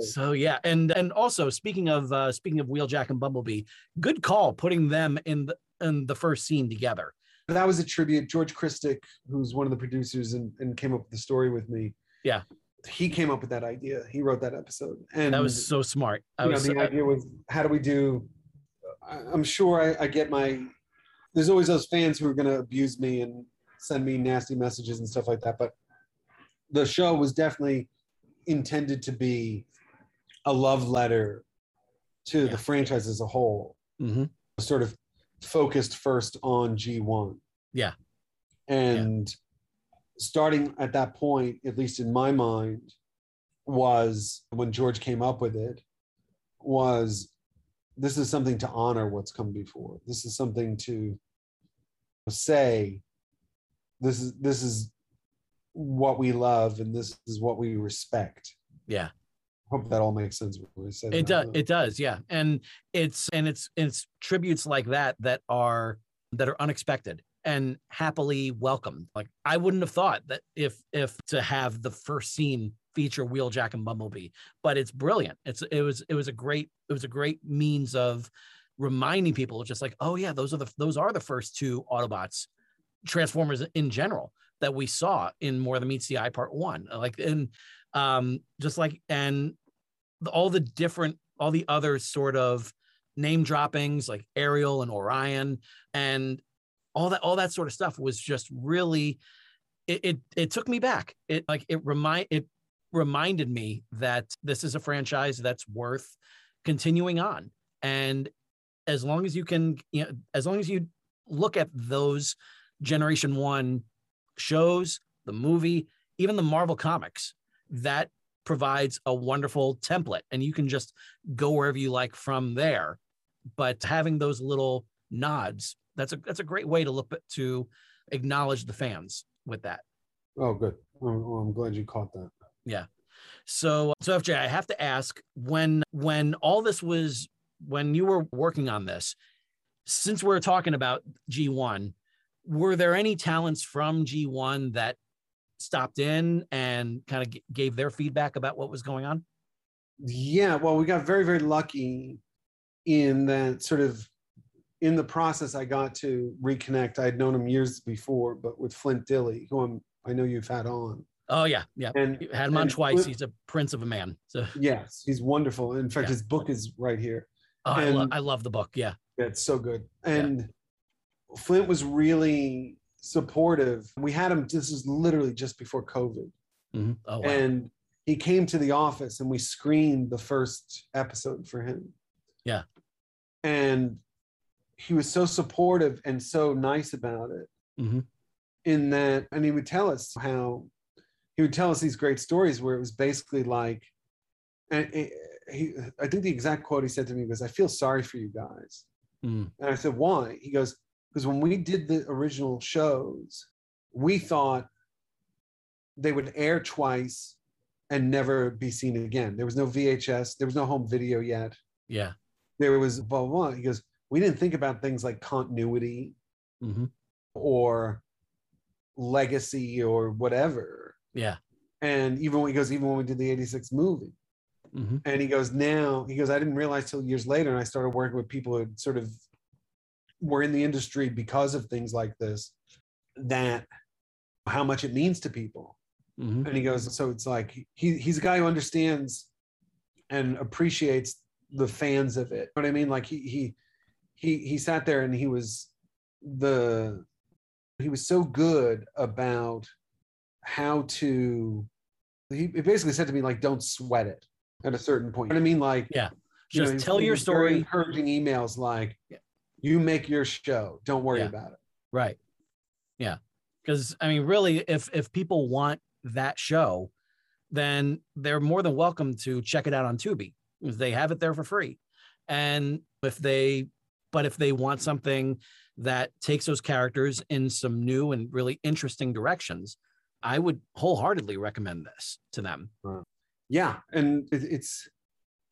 So yeah, and and also speaking of uh, speaking of Wheeljack and Bumblebee, good call putting them in the in the first scene together. That was a tribute. George Krstic, who's one of the producers and, and came up with the story with me. Yeah. He came up with that idea. He wrote that episode. And that was so smart. I you know, the idea was how do we do I'm sure I, I get my there's always those fans who are gonna abuse me and send me nasty messages and stuff like that. But the show was definitely intended to be a love letter to yeah. the franchise as a whole. Mm-hmm. Sort of focused first on G1. Yeah. And yeah. starting at that point, at least in my mind, was when George came up with it, was this is something to honor what's come before. This is something to say this is this is what we love and this is what we respect. Yeah hope that all makes sense it does it does yeah. And it's and it's it's tributes like that that are that are unexpected and happily welcomed. Like i wouldn't have thought that if if to have the first scene feature wheeljack and bumblebee but it's brilliant. It's it was it was a great it was a great means of reminding people just like oh yeah those are the those are the first two autobots transformers in general that we saw in more than meets the eye part one like and um just like and all the different all the other sort of name droppings like Ariel and Orion and all that all that sort of stuff was just really it it, it took me back. It like it remind it reminded me that this is a franchise that's worth continuing on. And as long as you can, you know, as long as you look at those generation one shows, the movie, even the Marvel comics, that provides a wonderful template and you can just go wherever you like from there. But having those little nods that's a that's a great way to look to acknowledge the fans with that. Oh good. Well, i'm glad you caught that. Yeah. So so fj i have to ask when when all this was when you were working on this since we're talking about g1 were there any talents from g1 that stopped in and kind of g- gave their feedback about what was going on? Yeah, well, we got very, very lucky in that sort of in the process. I got to reconnect. I'd known him years before, but with Flint Dille, who I'm, I know you've had on. Oh yeah, yeah. And you had him on twice. Flint, he's a prince of a man. So yes, he's wonderful. In fact, yeah. his book is right here. Oh, and, I, lo- I, love the book. Yeah, yeah it's so good. And. Flint was really supportive. We had him, this is literally just before COVID. Mm-hmm. Oh, wow. And he came to the office and we screened the first episode for him. Yeah. And he was so supportive and so nice about it. Mm-hmm. In that, and he would tell us how he would tell us these great stories where it was basically like, and he, I think the exact quote he said to me was, "I feel sorry for you guys," mm. and I said, "Why?" He goes, because when we did the original shows, we thought they would air twice and never be seen again. There was no VHS, there was no home video yet. Yeah. There was blah, blah, blah. He goes, we didn't think about things like continuity mm-hmm. or legacy or whatever. Yeah. And even when he goes, even when we did the 86 movie. Mm-hmm. And he goes, now, he goes, I didn't realize till years later. And I started working with people who had sort of we're in the industry because of things like this that how much it means to people mm-hmm. and he goes so it's like he, he's a guy who understands and appreciates the fans of it. You know what I mean? Like he he he he sat there and he was the he was so good about how to he basically said to me like don't sweat it at a certain point. You know what I mean? Like yeah, you just know, tell your story. Encouraging emails like Yeah. You make your show. Don't worry Yeah. about it. Right. Yeah. Because I mean, really, if if people want that show, then they're more than welcome to check it out on Tubi. They have it there for free. And if they but if they want something that takes those characters in some new and really interesting directions, I would wholeheartedly recommend this to them. Yeah, and it's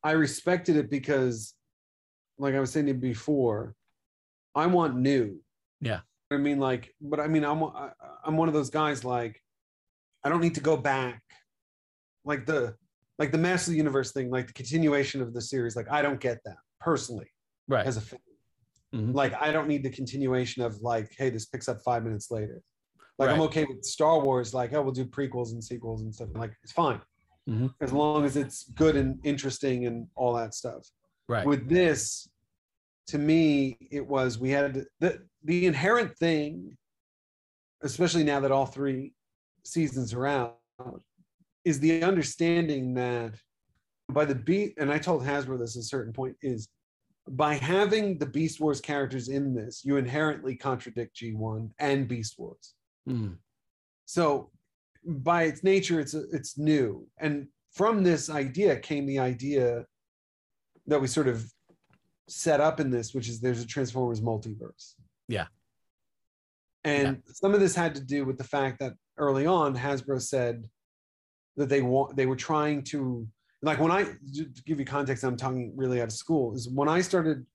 I respected it because, like I was saying before, I want new. Yeah. I mean, like, but I mean, I'm I'm one of those guys like, I don't need to go back, like the like the Master of the Universe thing, like the continuation of the series. Like, I don't get that personally Right. as a fan. Mhm. Like, I don't need the continuation of like, hey, this picks up five minutes later. Like, I'm okay with Star Wars. Like, oh, we'll do prequels and sequels and stuff. Like, it's fine Mhm. as long as it's good and interesting and all that stuff. Right. With this, to me, it was we had the the inherent thing, especially now that all three seasons are out, is the understanding that by the beat, and I told Hasbro this at a certain point, is by having the Beast Wars characters in this, you inherently contradict G1 and Beast Wars. Mm. So by its nature, it's it's new, and from this idea came the idea that we sort of set up in this, which is there's a Transformers multiverse. Yeah. And some of this had to do with the fact that early on Hasbro said that they want they were trying to like when I to give you context, I'm talking really out of school, is when I started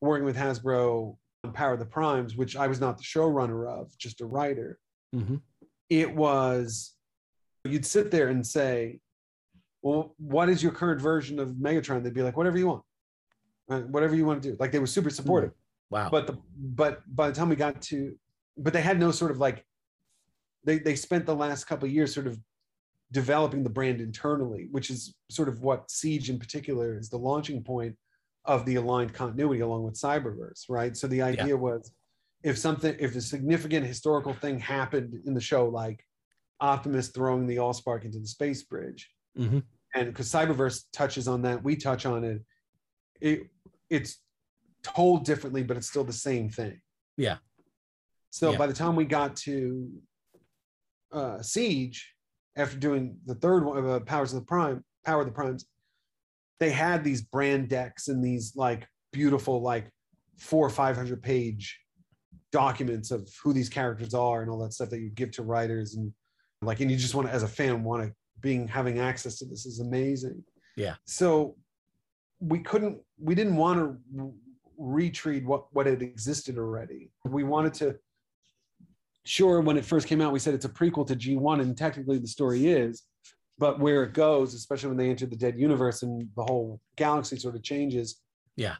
working with Hasbro on Power of the Primes, which I was not the showrunner of, just a writer Mhm. it was you'd sit there and say, "Well, what is your current version of Megatron?" They'd be like, "Whatever you want, whatever you want to do." Like they were super supportive. Wow. But the but by the time we got to, but they had no sort of like, they they spent the last couple of years sort of developing the brand internally, which is sort of what Siege in particular is the launching point of the aligned continuity along with Cyberverse, right? So the idea was if something if a significant historical thing happened in the show like Optimus throwing the Allspark into the space bridge, Mhm. and because Cyberverse touches on that, we touch on it. It it's told differently, but it's still the same thing. Yeah. So Yeah. by the time we got to uh, Siege, after doing the third one of uh, Powers of the Prime, Power of the Primes, they had these brand decks and these like beautiful like four or five hundred page documents of who these characters are and all that stuff that you give to writers and like and you just want to as a fan want to being having access to this is amazing Yeah. so we couldn't we didn't want to retreat what what had existed already. We wanted to sure when it first came out we said it's a prequel to g1 and technically the story is but where it goes especially when they enter the dead universe and the whole galaxy sort of changes. Yeah.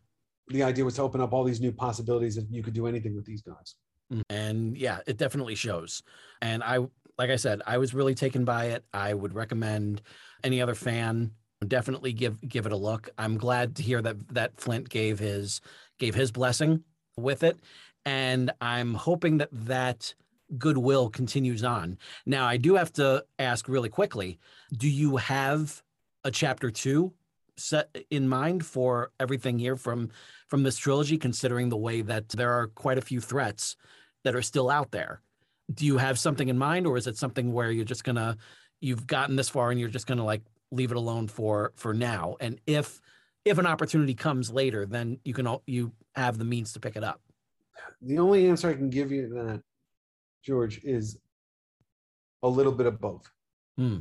the idea was to open up all these new possibilities that you could do anything with these guys. Mm-hmm. And yeah it definitely shows. And i like i said i was really taken by it. I would recommend any other fan definitely give give it a look i'm glad to hear that that flint gave his gave his blessing with it and i'm hoping that that goodwill continues on now i do have to ask really quickly do you have a chapter two set in mind for everything here from from this trilogy considering the way that there are quite a few threats that are still out there. Do you have something in mind or is it something where you're just to you've gotten this far and you're just to like leave it alone for for now and if if an opportunity comes later then you can you have the means to pick it up. the only answer i can give you that george is a little bit of both Hmm.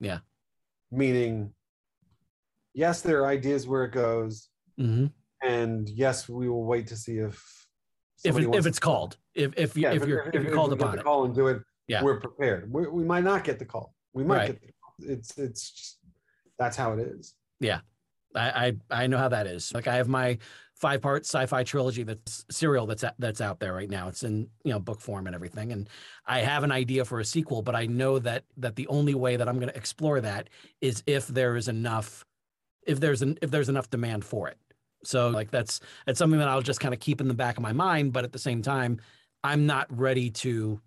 Yeah. meaning yes there are ideas where it goes Mm-hmm. and yes we will wait to see if If it, if it's called if if you Yeah, if you're if, you're called get upon the it. call and do it Yeah. we're prepared we, we might not get the call we might Right. get the call. It's it's just, that's how it is Yeah. I, I I know how that is. Like I have my five part sci-fi trilogy that's serial that's that's out there right now. It's in you know book form and everything, and I have an idea for a sequel, but I know that that the only way that I'm going to explore that is if there is enough if there's an if there's enough demand for it. So like that's that's something that I'll just kind of keep in the back of my mind, but at the same time, I'm not ready to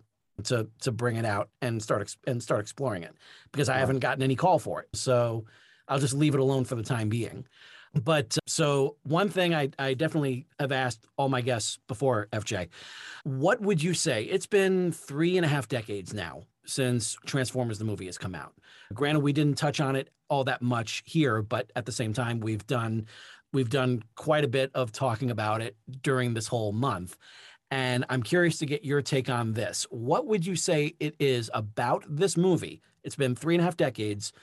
to to bring it out and start and start exploring it because I haven't gotten any call for it. So I'll just leave it alone for the time being. But uh, so one thing I, I definitely have asked all my guests before FJ, what would you say? It's been three and a half decades now since Transformers the movie has come out. Granted, we didn't touch on it all that much here, but at the same time, we've done we've done quite a bit of talking about it during this whole month. And I'm curious to get your take on this. What would you say it is about this movie? It's been three and a half decades.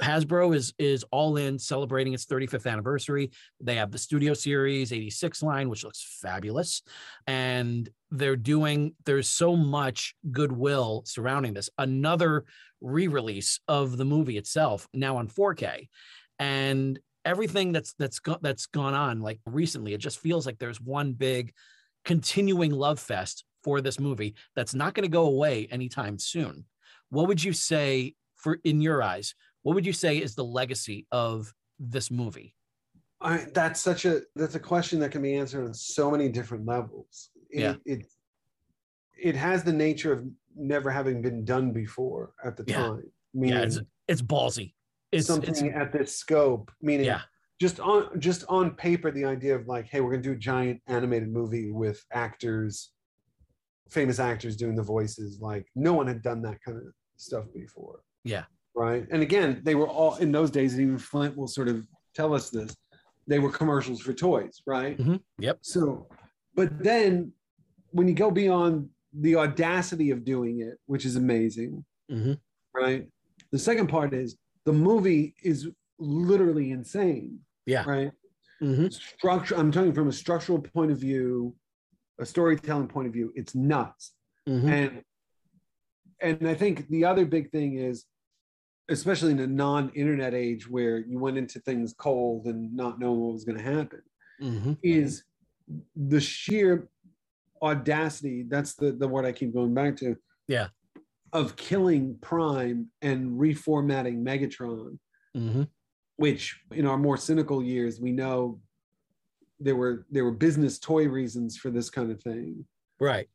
Hasbro is is all in celebrating its 35th anniversary. They have the Studio Series 86 line, which looks fabulous, and they're doing. There's so much goodwill surrounding this. Another re-release of the movie itself now on 4K, and everything that's that's go, that's gone on like recently. It just feels like there's one big continuing love fest for this movie that's not going to go away anytime soon. What would you say for in your eyes? What would you say is the legacy of this movie? I, that's such a that's a question that can be answered on so many different levels. It, yeah. it it has the nature of never having been done before at the yeah. time. Meaning yeah, it's it's ballsy. It's something it's, at this scope. Meaning, yeah. Just on just on paper, the idea of like, hey, we're gonna do a giant animated movie with actors, famous actors doing the voices. Like, no one had done that kind of stuff before. Yeah right? And again, they were all in those days, and even Flint will sort of tell us this. They were commercials for toys, right? Mm-hmm. Yep. So, but then when you go beyond the audacity of doing it, which is amazing, mm-hmm. right? The second part is the movie is literally insane. Yeah. Right. Mm-hmm. Structure. I'm talking from a structural point of view, a storytelling point of view. It's nuts. Mm-hmm. And and I think the other big thing is especially in a non-internet age where you went into things cold and not knowing what was going to happen mm-hmm. is the sheer audacity that's the the word i keep going back to yeah of killing prime and reformatting megatron mm-hmm. Which in our more cynical years we know there were there were business toy reasons for this kind of thing. Right.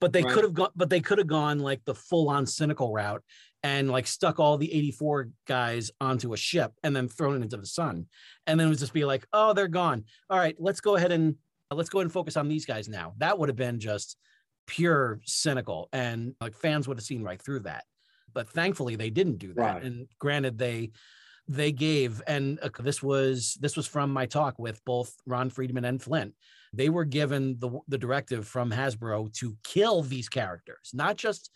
But they Right. could have gone but they could have gone like the full on cynical route and like stuck all the 84 guys onto a ship and then thrown it into the sun. And then it would just be like oh they're gone. All right let's go ahead and uh, let's go ahead and focus on these guys now. That would have been just pure cynical and like fans would have seen right through that. But thankfully they didn't do that. Right. and granted they they gave and uh, this was this was from my talk with both ron friedman and flint they were given the the directive from hasbro to kill these characters not just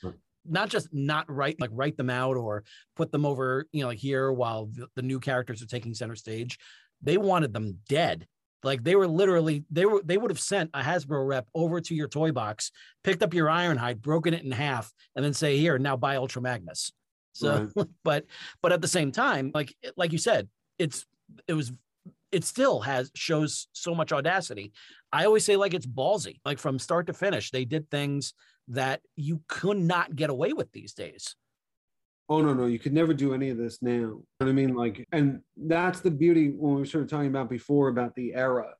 not just not write like write them out or put them over you know like here while the, the new characters are taking center stage. They wanted them dead. Like they were literally they were they would have sent a hasbro rep over to your toy box picked up your ironhide broken it in half and then say here now buy ultra magnus so but but at the same time like like you said it's it was it still has shows so much audacity. I always say like it's ballsy like from start to finish they did things that you could not get away with these days. Oh no no you could never do any of this now. You know i mean? Like and that's the beauty when we were sort of talking about before about the era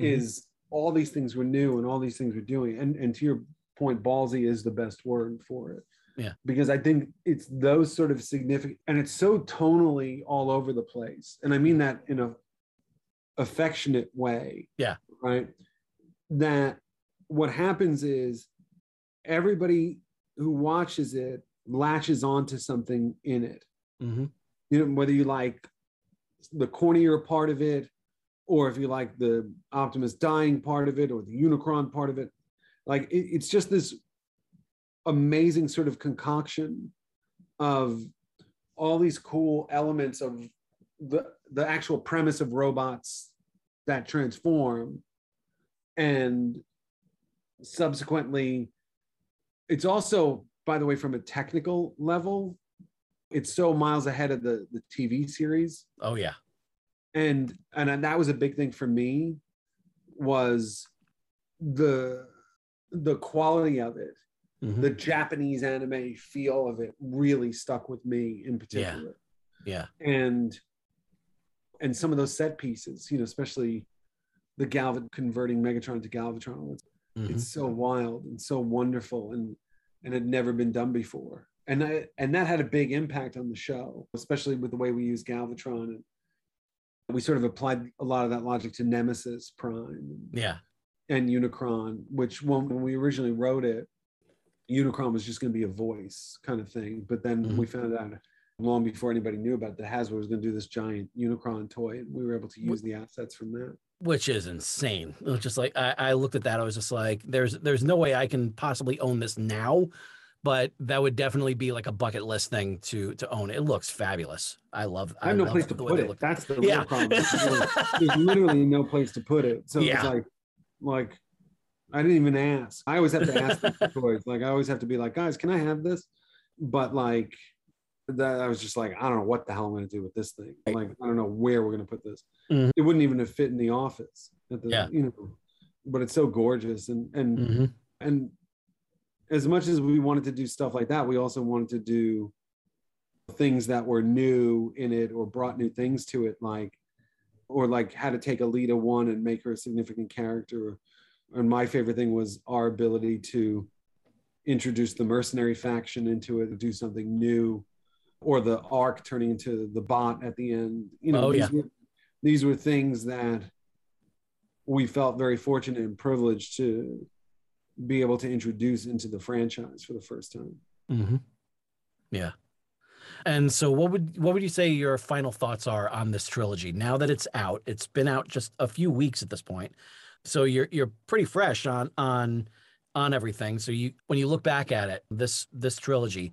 Mhm. is all these things were new and all these things were doing and and to your point ballsy is the best word for it Yeah. because i think it's those sort of significant and it's so tonally all over the place and i mean that in a affectionate way Yeah. right that what happens is everybody who watches it latches onto something in it mm-hmm. you know whether you like the cornier part of it or if you like the optimus dying part of it or the unicron part of it like it, it's just this amazing sort of concoction of all these cool elements of the the actual premise of robots that transform and subsequently it's also by the way from a technical level it's so miles ahead of the the tv series. Oh yeah. And and that was a big thing for me was the the quality of it Mhm. the japanese anime feel of it really stuck with me in particular yeah and and some of those set pieces, you know, especially the Galvat converting Megatron to Galvatron. It's, mm-hmm. it's so wild and so wonderful and and had never been done before. And I, and that had a big impact on the show, especially with the way we use Galvatron. And we sort of applied a lot of that logic to Nemesis Prime. Yeah. And Unicron, which when, when we originally wrote it, Unicron was just going to be a voice kind of thing. But then mm-hmm. we found out long before anybody knew about it, that Hasbro was going to do this giant Unicron toy, and we were able to use the assets from that. Which is insane. It was just like I, I looked at that, I was just like, "There's, there's no way I can possibly own this now." But that would definitely be like a bucket list thing to to own. It looks fabulous. I love. I have no place to put it. That's the real problem. There's literally no place to put it. So yeah. it's like, like I didn't even ask. I always have to ask the toys. Like I always have to be like, guys, can I have this? But like that I was just like, I don't know what the hell I'm going to do with this thing. Like, I don't know where we're going to put this. Mm-hmm. It wouldn't even have fit in the office. The, yeah. You know, but it's so gorgeous and and mm-hmm. and as much as we wanted to do stuff like that, we also wanted to do things that were new in it or brought new things to it, like or like how to take Elita one and make her a significant character. And my favorite thing was our ability to introduce the mercenary faction into it, do something new or the arc turning into the bot at the end. You know, oh, these, yeah. were, these were things that we felt very fortunate and privileged to be able to introduce into the franchise for the first time. Mm-hmm. Yeah. And so, what would what would you say your final thoughts are on this trilogy now that it's out? It's been out just a few weeks at this point, so you're you're pretty fresh on on on everything. So you when you look back at it, this this trilogy,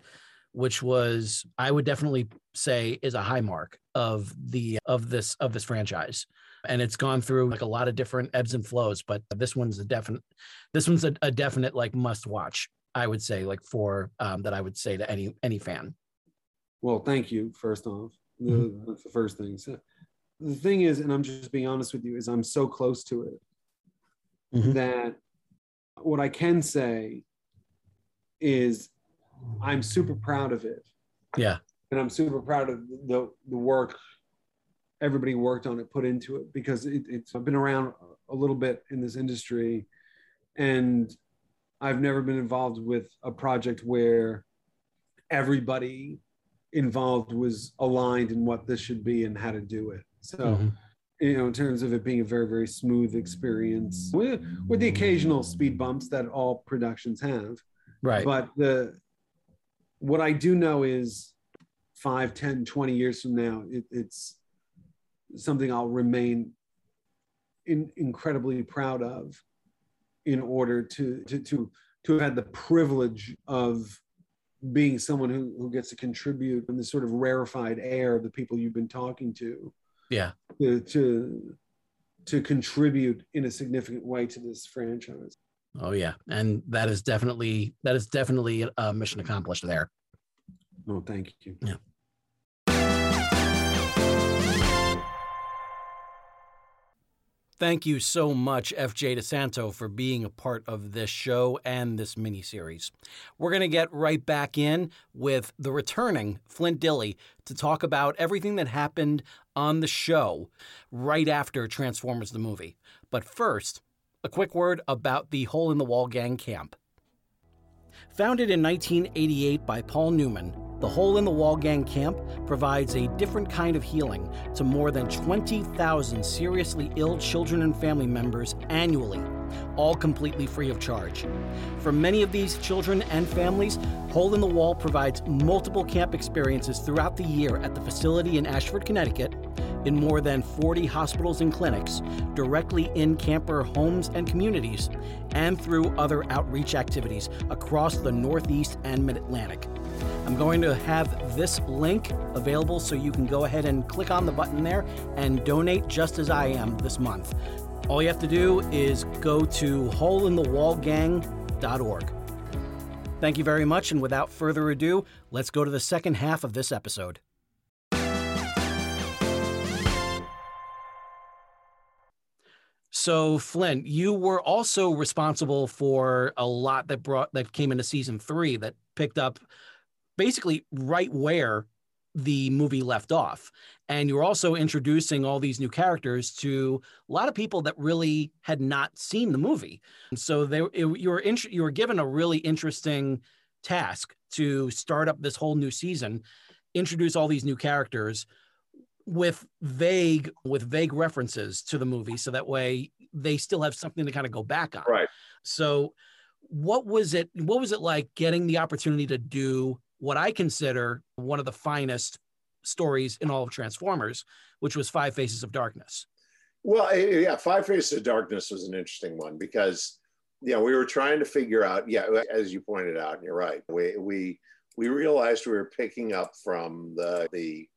which was I would definitely say is a high mark of the of this of this franchise. And it's gone through like a lot of different ebbs and flows, but this one's a definite this one's a, a definite like must watch, I would say, like for um, that I would say to any any fan. Well, thank you, first off. The, mm-hmm. That's the first thing. So, the thing is, and I'm just being honest with you, is I'm so close to it mm-hmm. that what I can say is I'm super proud of it. Yeah. And I'm super proud of the, the work everybody worked on it, put into it, because it, it's, I've been around a little bit in this industry and I've never been involved with a project where everybody involved was aligned in what this should be and how to do it. So, mm-hmm. You know, in terms of it being a very, very smooth experience with, with the occasional speed bumps that all productions have. Right. But the what I do know is 5, 10, 20 years from now, it, it's something I'll remain in, incredibly proud of in order to, to, to, to have had the privilege of being someone who, who gets to contribute in this sort of rarefied air of the people you've been talking to. Yeah. To, to, to contribute in a significant way to this franchise. Oh yeah, and that is definitely that is definitely a mission accomplished there. No, thank you. Yeah. Thank you so much, FJ DeSanto, for being a part of this show and this miniseries. We're going to get right back in with the returning Flint Dille to talk about everything that happened on the show right after Transformers the movie. But first, a quick word about the Hole in the Wall Gang Camp. Founded in 1988 by Paul Newman, the Hole in the Wall Gang Camp provides a different kind of healing to more than 20,000 seriously ill children and family members annually, all completely free of charge. For many of these children and families, Hole in the Wall provides multiple camp experiences throughout the year at the facility in Ashford, Connecticut, in more than 40 hospitals and clinics, directly in camper homes and communities, and through other outreach activities across the Northeast and Mid Atlantic. I'm going to have this link available so you can go ahead and click on the button there and donate just as I am this month. All you have to do is go to holeinthewallgang.org. Thank you very much, and without further ado, let's go to the second half of this episode. So Flint, you were also responsible for a lot that brought that came into season three that picked up basically right where the movie left off. And you're also introducing all these new characters to a lot of people that really had not seen the movie. So they it, you were you were given a really interesting task to start up this whole new season, introduce all these new characters with vague with vague references to the movie so that way they still have something to kind of go back on. Right. So what was it what was it like getting the opportunity to do what I consider one of the finest stories in all of Transformers, which was Five Faces of Darkness? Well, eh, eh, yeah, Five Faces of Darkness was an interesting one because yeah, we were trying to figure out, yeah, as you pointed out, and you're right. We we we realized we were picking up from the the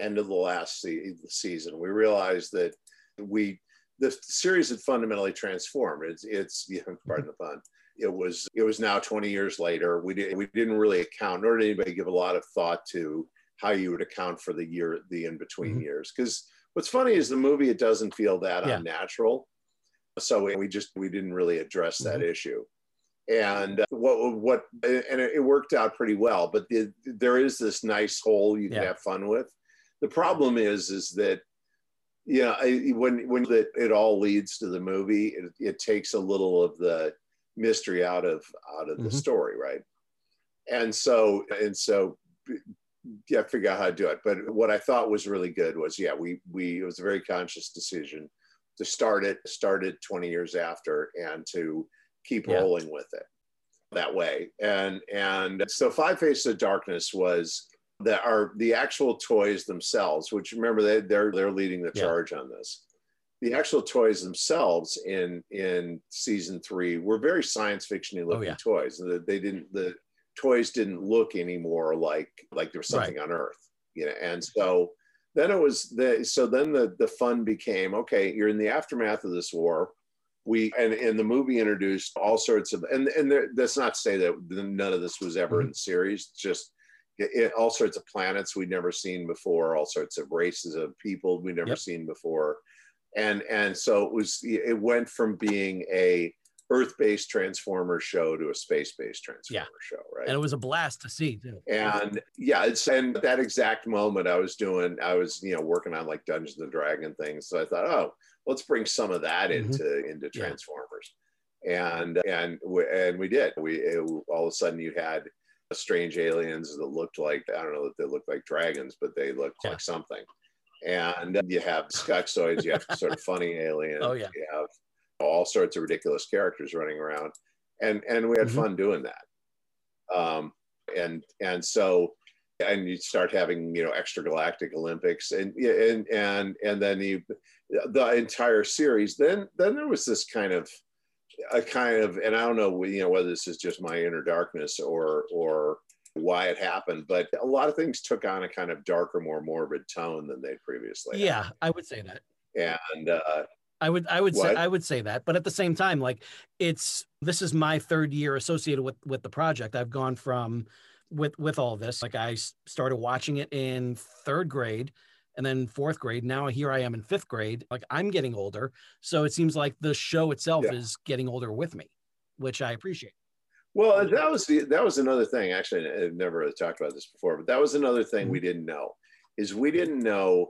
end of the last se- season. We realized that we the series had fundamentally transformed. It's it's you know, pardon the pun. It was it was now 20 years later. We did we didn't really account, nor did anybody give a lot of thought to how you would account for the year the in between mm-hmm. years. Because what's funny is the movie it doesn't feel that yeah. unnatural. So we, we just we didn't really address that mm-hmm. issue and uh, what what and it worked out pretty well but the, there is this nice hole you can yeah. have fun with the problem is is that yeah when when it, it all leads to the movie it, it takes a little of the mystery out of out of the mm-hmm. story right and so and so yeah figure out how to do it but what i thought was really good was yeah we we it was a very conscious decision to start it start it 20 years after and to keep yeah. rolling with it that way and and so five faces of darkness was that are the actual toys themselves which remember they, they're they're leading the charge yeah. on this the actual toys themselves in in season three were very science fictiony oh, looking oh, yeah. toys. They didn't the toys didn't look anymore like like there was something right. on Earth, you know. And so then it was the so then the the fun became okay. You're in the aftermath of this war. We and and the movie introduced all sorts of and and there, that's not to say that none of this was ever mm-hmm. in the series. Just it, all sorts of planets we'd never seen before, all sorts of races of people we'd never yep. seen before and and so it was it went from being a earth-based transformer show to a space-based transformer yeah. show right and it was a blast to see too and yeah it's and that exact moment i was doing i was you know working on like dungeons and dragon things so i thought oh let's bring some of that mm-hmm. into into transformers yeah. and and we, and we did we it, all of a sudden you had strange aliens that looked like i don't know that they looked like dragons but they looked yeah. like something and you have Skekzoids, you have sort of funny aliens, oh, yeah. you have all sorts of ridiculous characters running around, and and we had mm-hmm. fun doing that. Um, and and so and you start having you know extragalactic Olympics and and and and then you the entire series. Then then there was this kind of a kind of and I don't know you know whether this is just my inner darkness or or why it happened, but a lot of things took on a kind of darker, more morbid tone than they previously. Yeah, had. I would say that. And uh, I would, I would what? say, I would say that. But at the same time, like it's this is my third year associated with with the project. I've gone from with with all this. Like I started watching it in third grade and then fourth grade. Now here I am in fifth grade. Like I'm getting older. So it seems like the show itself yeah. is getting older with me, which I appreciate. Well, that was the, that was another thing. Actually, I've never talked about this before, but that was another thing mm-hmm. we didn't know is we didn't know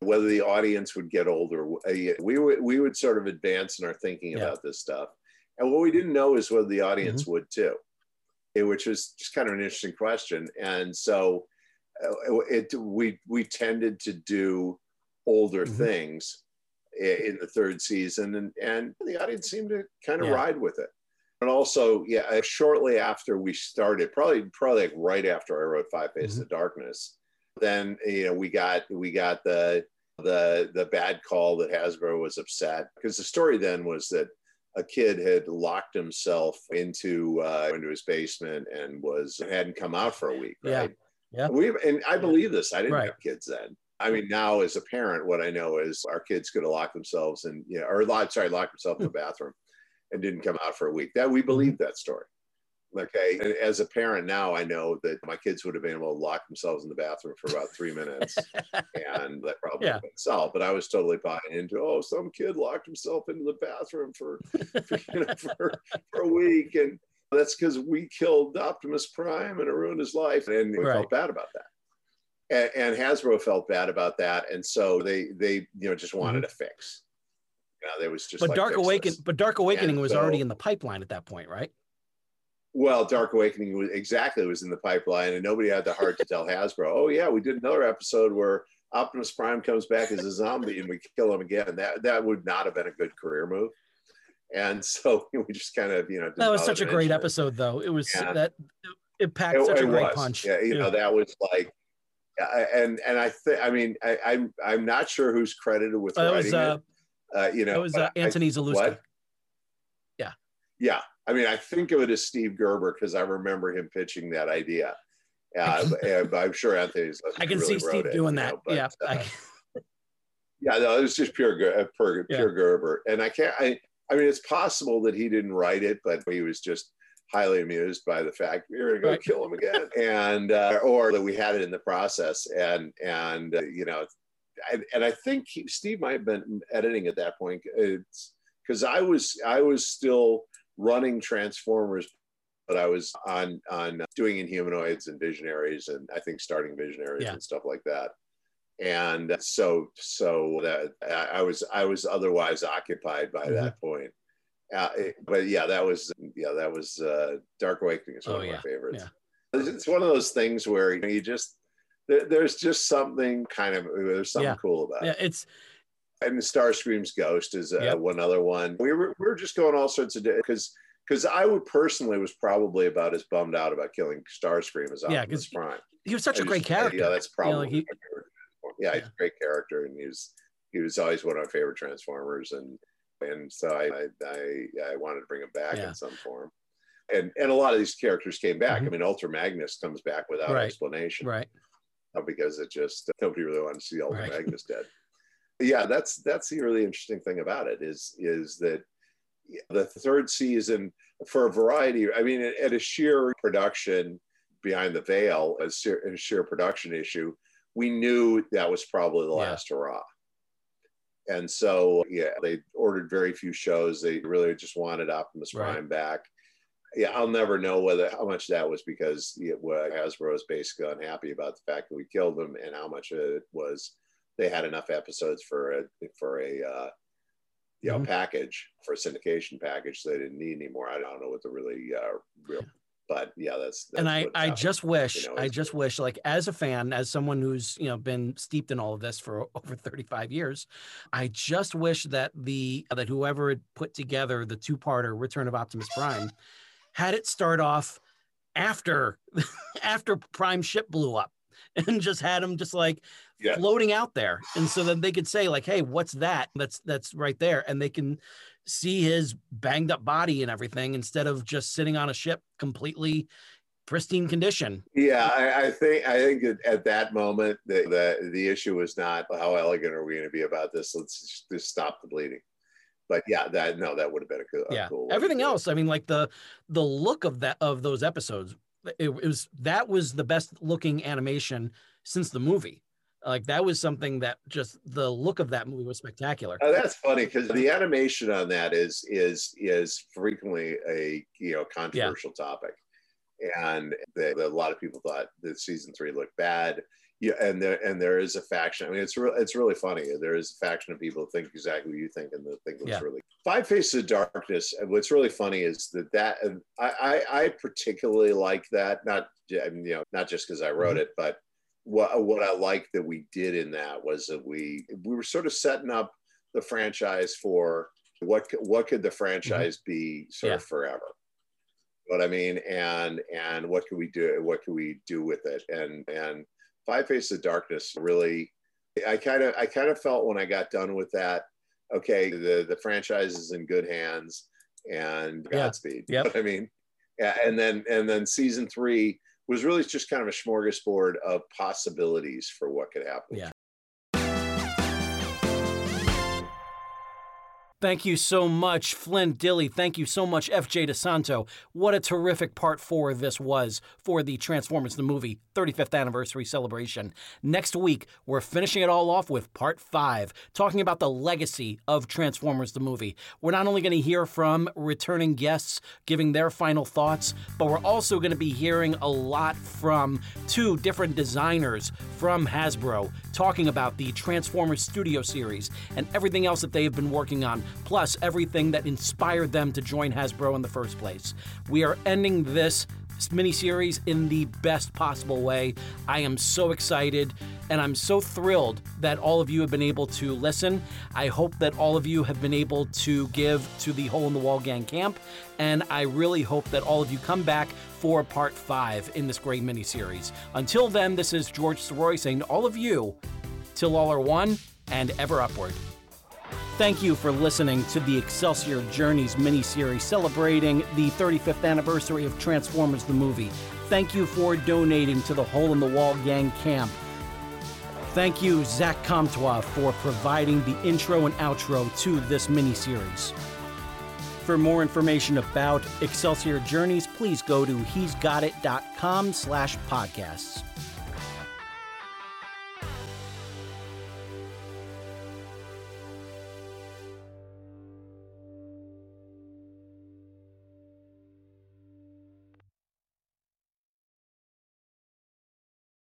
whether the audience would get older. Uh, we would we would sort of advance in our thinking yeah. about this stuff, and what we didn't know is whether the audience mm-hmm. would too, which was just kind of an interesting question. And so, it we we tended to do older mm-hmm. things in the third season, and and the audience seemed to kind of yeah. ride with it and also yeah uh, shortly after we started probably probably like right after i wrote five faces mm-hmm. of darkness then you know we got we got the the the bad call that hasbro was upset because the story then was that a kid had locked himself into uh, into his basement and was hadn't come out for a week right yeah, yeah. we and i believe this i didn't right. have kids then I mean, now as a parent, what I know is our kids could have locked themselves in, you know, or sorry, locked themselves in the bathroom and didn't come out for a week. That we mm-hmm. believe that story. Okay. And as a parent now, I know that my kids would have been able to lock themselves in the bathroom for about three minutes and that probably yeah. solved. But I was totally buying into, oh, some kid locked himself into the bathroom for, for you know, for, for a week. And that's because we killed Optimus Prime and it ruined his life. And we right. felt bad about that. and, and, Hasbro felt bad about that, and so they they you know just wanted mm-hmm. a fix. You know, there was just but like, Dark Awaken, but Dark Awakening and was so, already in the pipeline at that point, right? Well, Dark Awakening was exactly was in the pipeline, and nobody had the heart to tell Hasbro, "Oh yeah, we did another episode where Optimus Prime comes back as a zombie and we kill him again." That that would not have been a good career move. And so we just kind of, you know, that was such a great episode, it. though. It was yeah. that it packed it, such a great was. punch. Yeah, you yeah. know, that was like and and I think I mean I, I'm I'm not sure who's credited with writing was, uh, it. Uh, you know, it was uh, Antoni Zalewski. Yeah, yeah. I mean, I think of it as Steve Gerber because I remember him pitching that idea. Uh, but, I'm sure Anthony's. I can really see Steve doing that. Know, but, yeah. Uh, yeah, no, it was just pure, pure, pure yeah. Gerber, and I can't. I, I mean, it's possible that he didn't write it, but he was just highly amused by the fact we were going to kill him again, and uh, or that we had it in the process, and and uh, you know, I, and I think he, Steve might have been editing at that point. It's because I was I was still running Transformers, but I was on on doing Inhumanoids and Visionaries, and I think starting Visionaries yeah. and stuff like that. And so so that I was I was otherwise occupied by mm-hmm. that point uh, but yeah, that was yeah, that was uh, Dark Awakening is one oh, of yeah. my favorites. Yeah. It's one of those things where you, know, you just there, there's just something kind of there's something yeah. cool about yeah, it. It's and Starscream's Ghost is uh, yep. one other one. We were we were just going all sorts of because because I would personally was probably about as bummed out about killing Starscream as yeah, Optimus Prime. He was such I a great character. Yeah, that's probably like he, yeah, he's a great character, and he was he was always one of my favorite Transformers, and and so I I, I wanted to bring him back yeah. in some form. And and a lot of these characters came back. Mm-hmm. I mean, Ultra Magnus comes back without right. explanation, right? Because it just nobody really wanted to see Ultra right. Magnus dead. yeah, that's that's the really interesting thing about it is is that the third season for a variety. I mean, at a sheer production behind the veil, a sheer, a sheer production issue, we knew that was probably the yeah. last hurrah. And so, yeah, they ordered very few shows. They really just wanted Optimus right. Prime back. Yeah, I'll never know whether how much that was because yeah, Hasbro was basically unhappy about the fact that we killed them, and how much it was they had enough episodes for a for a uh, you know mm-hmm. package for a syndication package, so they didn't need anymore. I don't know what the really uh, real but yeah, that's, that's and I, I just wish, you know, I just wish, like as a fan, as someone who's you know been steeped in all of this for over 35 years, I just wish that the that whoever had put together the two-parter Return of Optimus Prime had it start off after after Prime ship blew up and just had him just like yeah. floating out there and so then they could say like hey what's that that's that's right there and they can see his banged up body and everything instead of just sitting on a ship completely pristine condition. Yeah, I, I think I think at that moment the, the the issue was not how elegant are we going to be about this. Let's just, just, stop the bleeding. But yeah, that no, that would have been a cool. Yeah, a cool everything else. I mean, like the the look of that of those episodes, it, it was that was the best looking animation since the movie. Like that was something that just the look of that movie was spectacular. Oh, that's funny because the animation on that is is is frequently a you know controversial yeah. topic, and the, the, a lot of people thought that season three looked bad. Yeah, and there and there is a faction. I mean, it's real. It's really funny. There is a faction of people who think exactly what you think, and the thing was yeah. really Five Faces of Darkness. What's really funny is that that I I, I particularly like that. Not I mean, you know not just because I wrote mm-hmm. it, but what what I liked that we did in that was that we we were sort of setting up the franchise for what what could the franchise mm-hmm. be sort yeah. of forever. What I mean, and and what can we do? What can we do with it? And and Five Faces of Darkness really, I kind of I kind of felt when I got done with that. Okay, the the franchise is in good hands, and Godspeed. Yeah. Yep. I mean, yeah, and then and then season three was really just kind of a smorgasbord of possibilities for what could happen. Yeah. Thank you so much, Flint Dille. Thank you so much, FJ DeSanto. What a terrific part four this was for the Transformers the movie 35th anniversary celebration. Next week, we're finishing it all off with part five, talking about the legacy of Transformers the movie. We're not only going to hear from returning guests giving their final thoughts, but we're also going to be hearing a lot from two different designers from Hasbro talking about the Transformers Studio series and everything else that they have been working on, plus everything that inspired them to join Hasbro in the first place. We are ending this miniseries in the best possible way. I am so excited and I'm so thrilled that all of you have been able to listen. I hope that all of you have been able to give to the Hole in the Wall Gang Camp, and I really hope that all of you come back for part five in this great miniseries. Until then, this is George Sirois saying to all of you, till all are one and ever upward. Thank you for listening to the Excelsior Journeys miniseries celebrating the 35th anniversary of Transformers the movie. Thank you for donating to the Hole in the Wall Gang Camp. Thank you, Zach Comtois, for providing the intro and outro to this miniseries. For more information about Excelsior Journeys, please go to he'sgotit.com slash podcasts.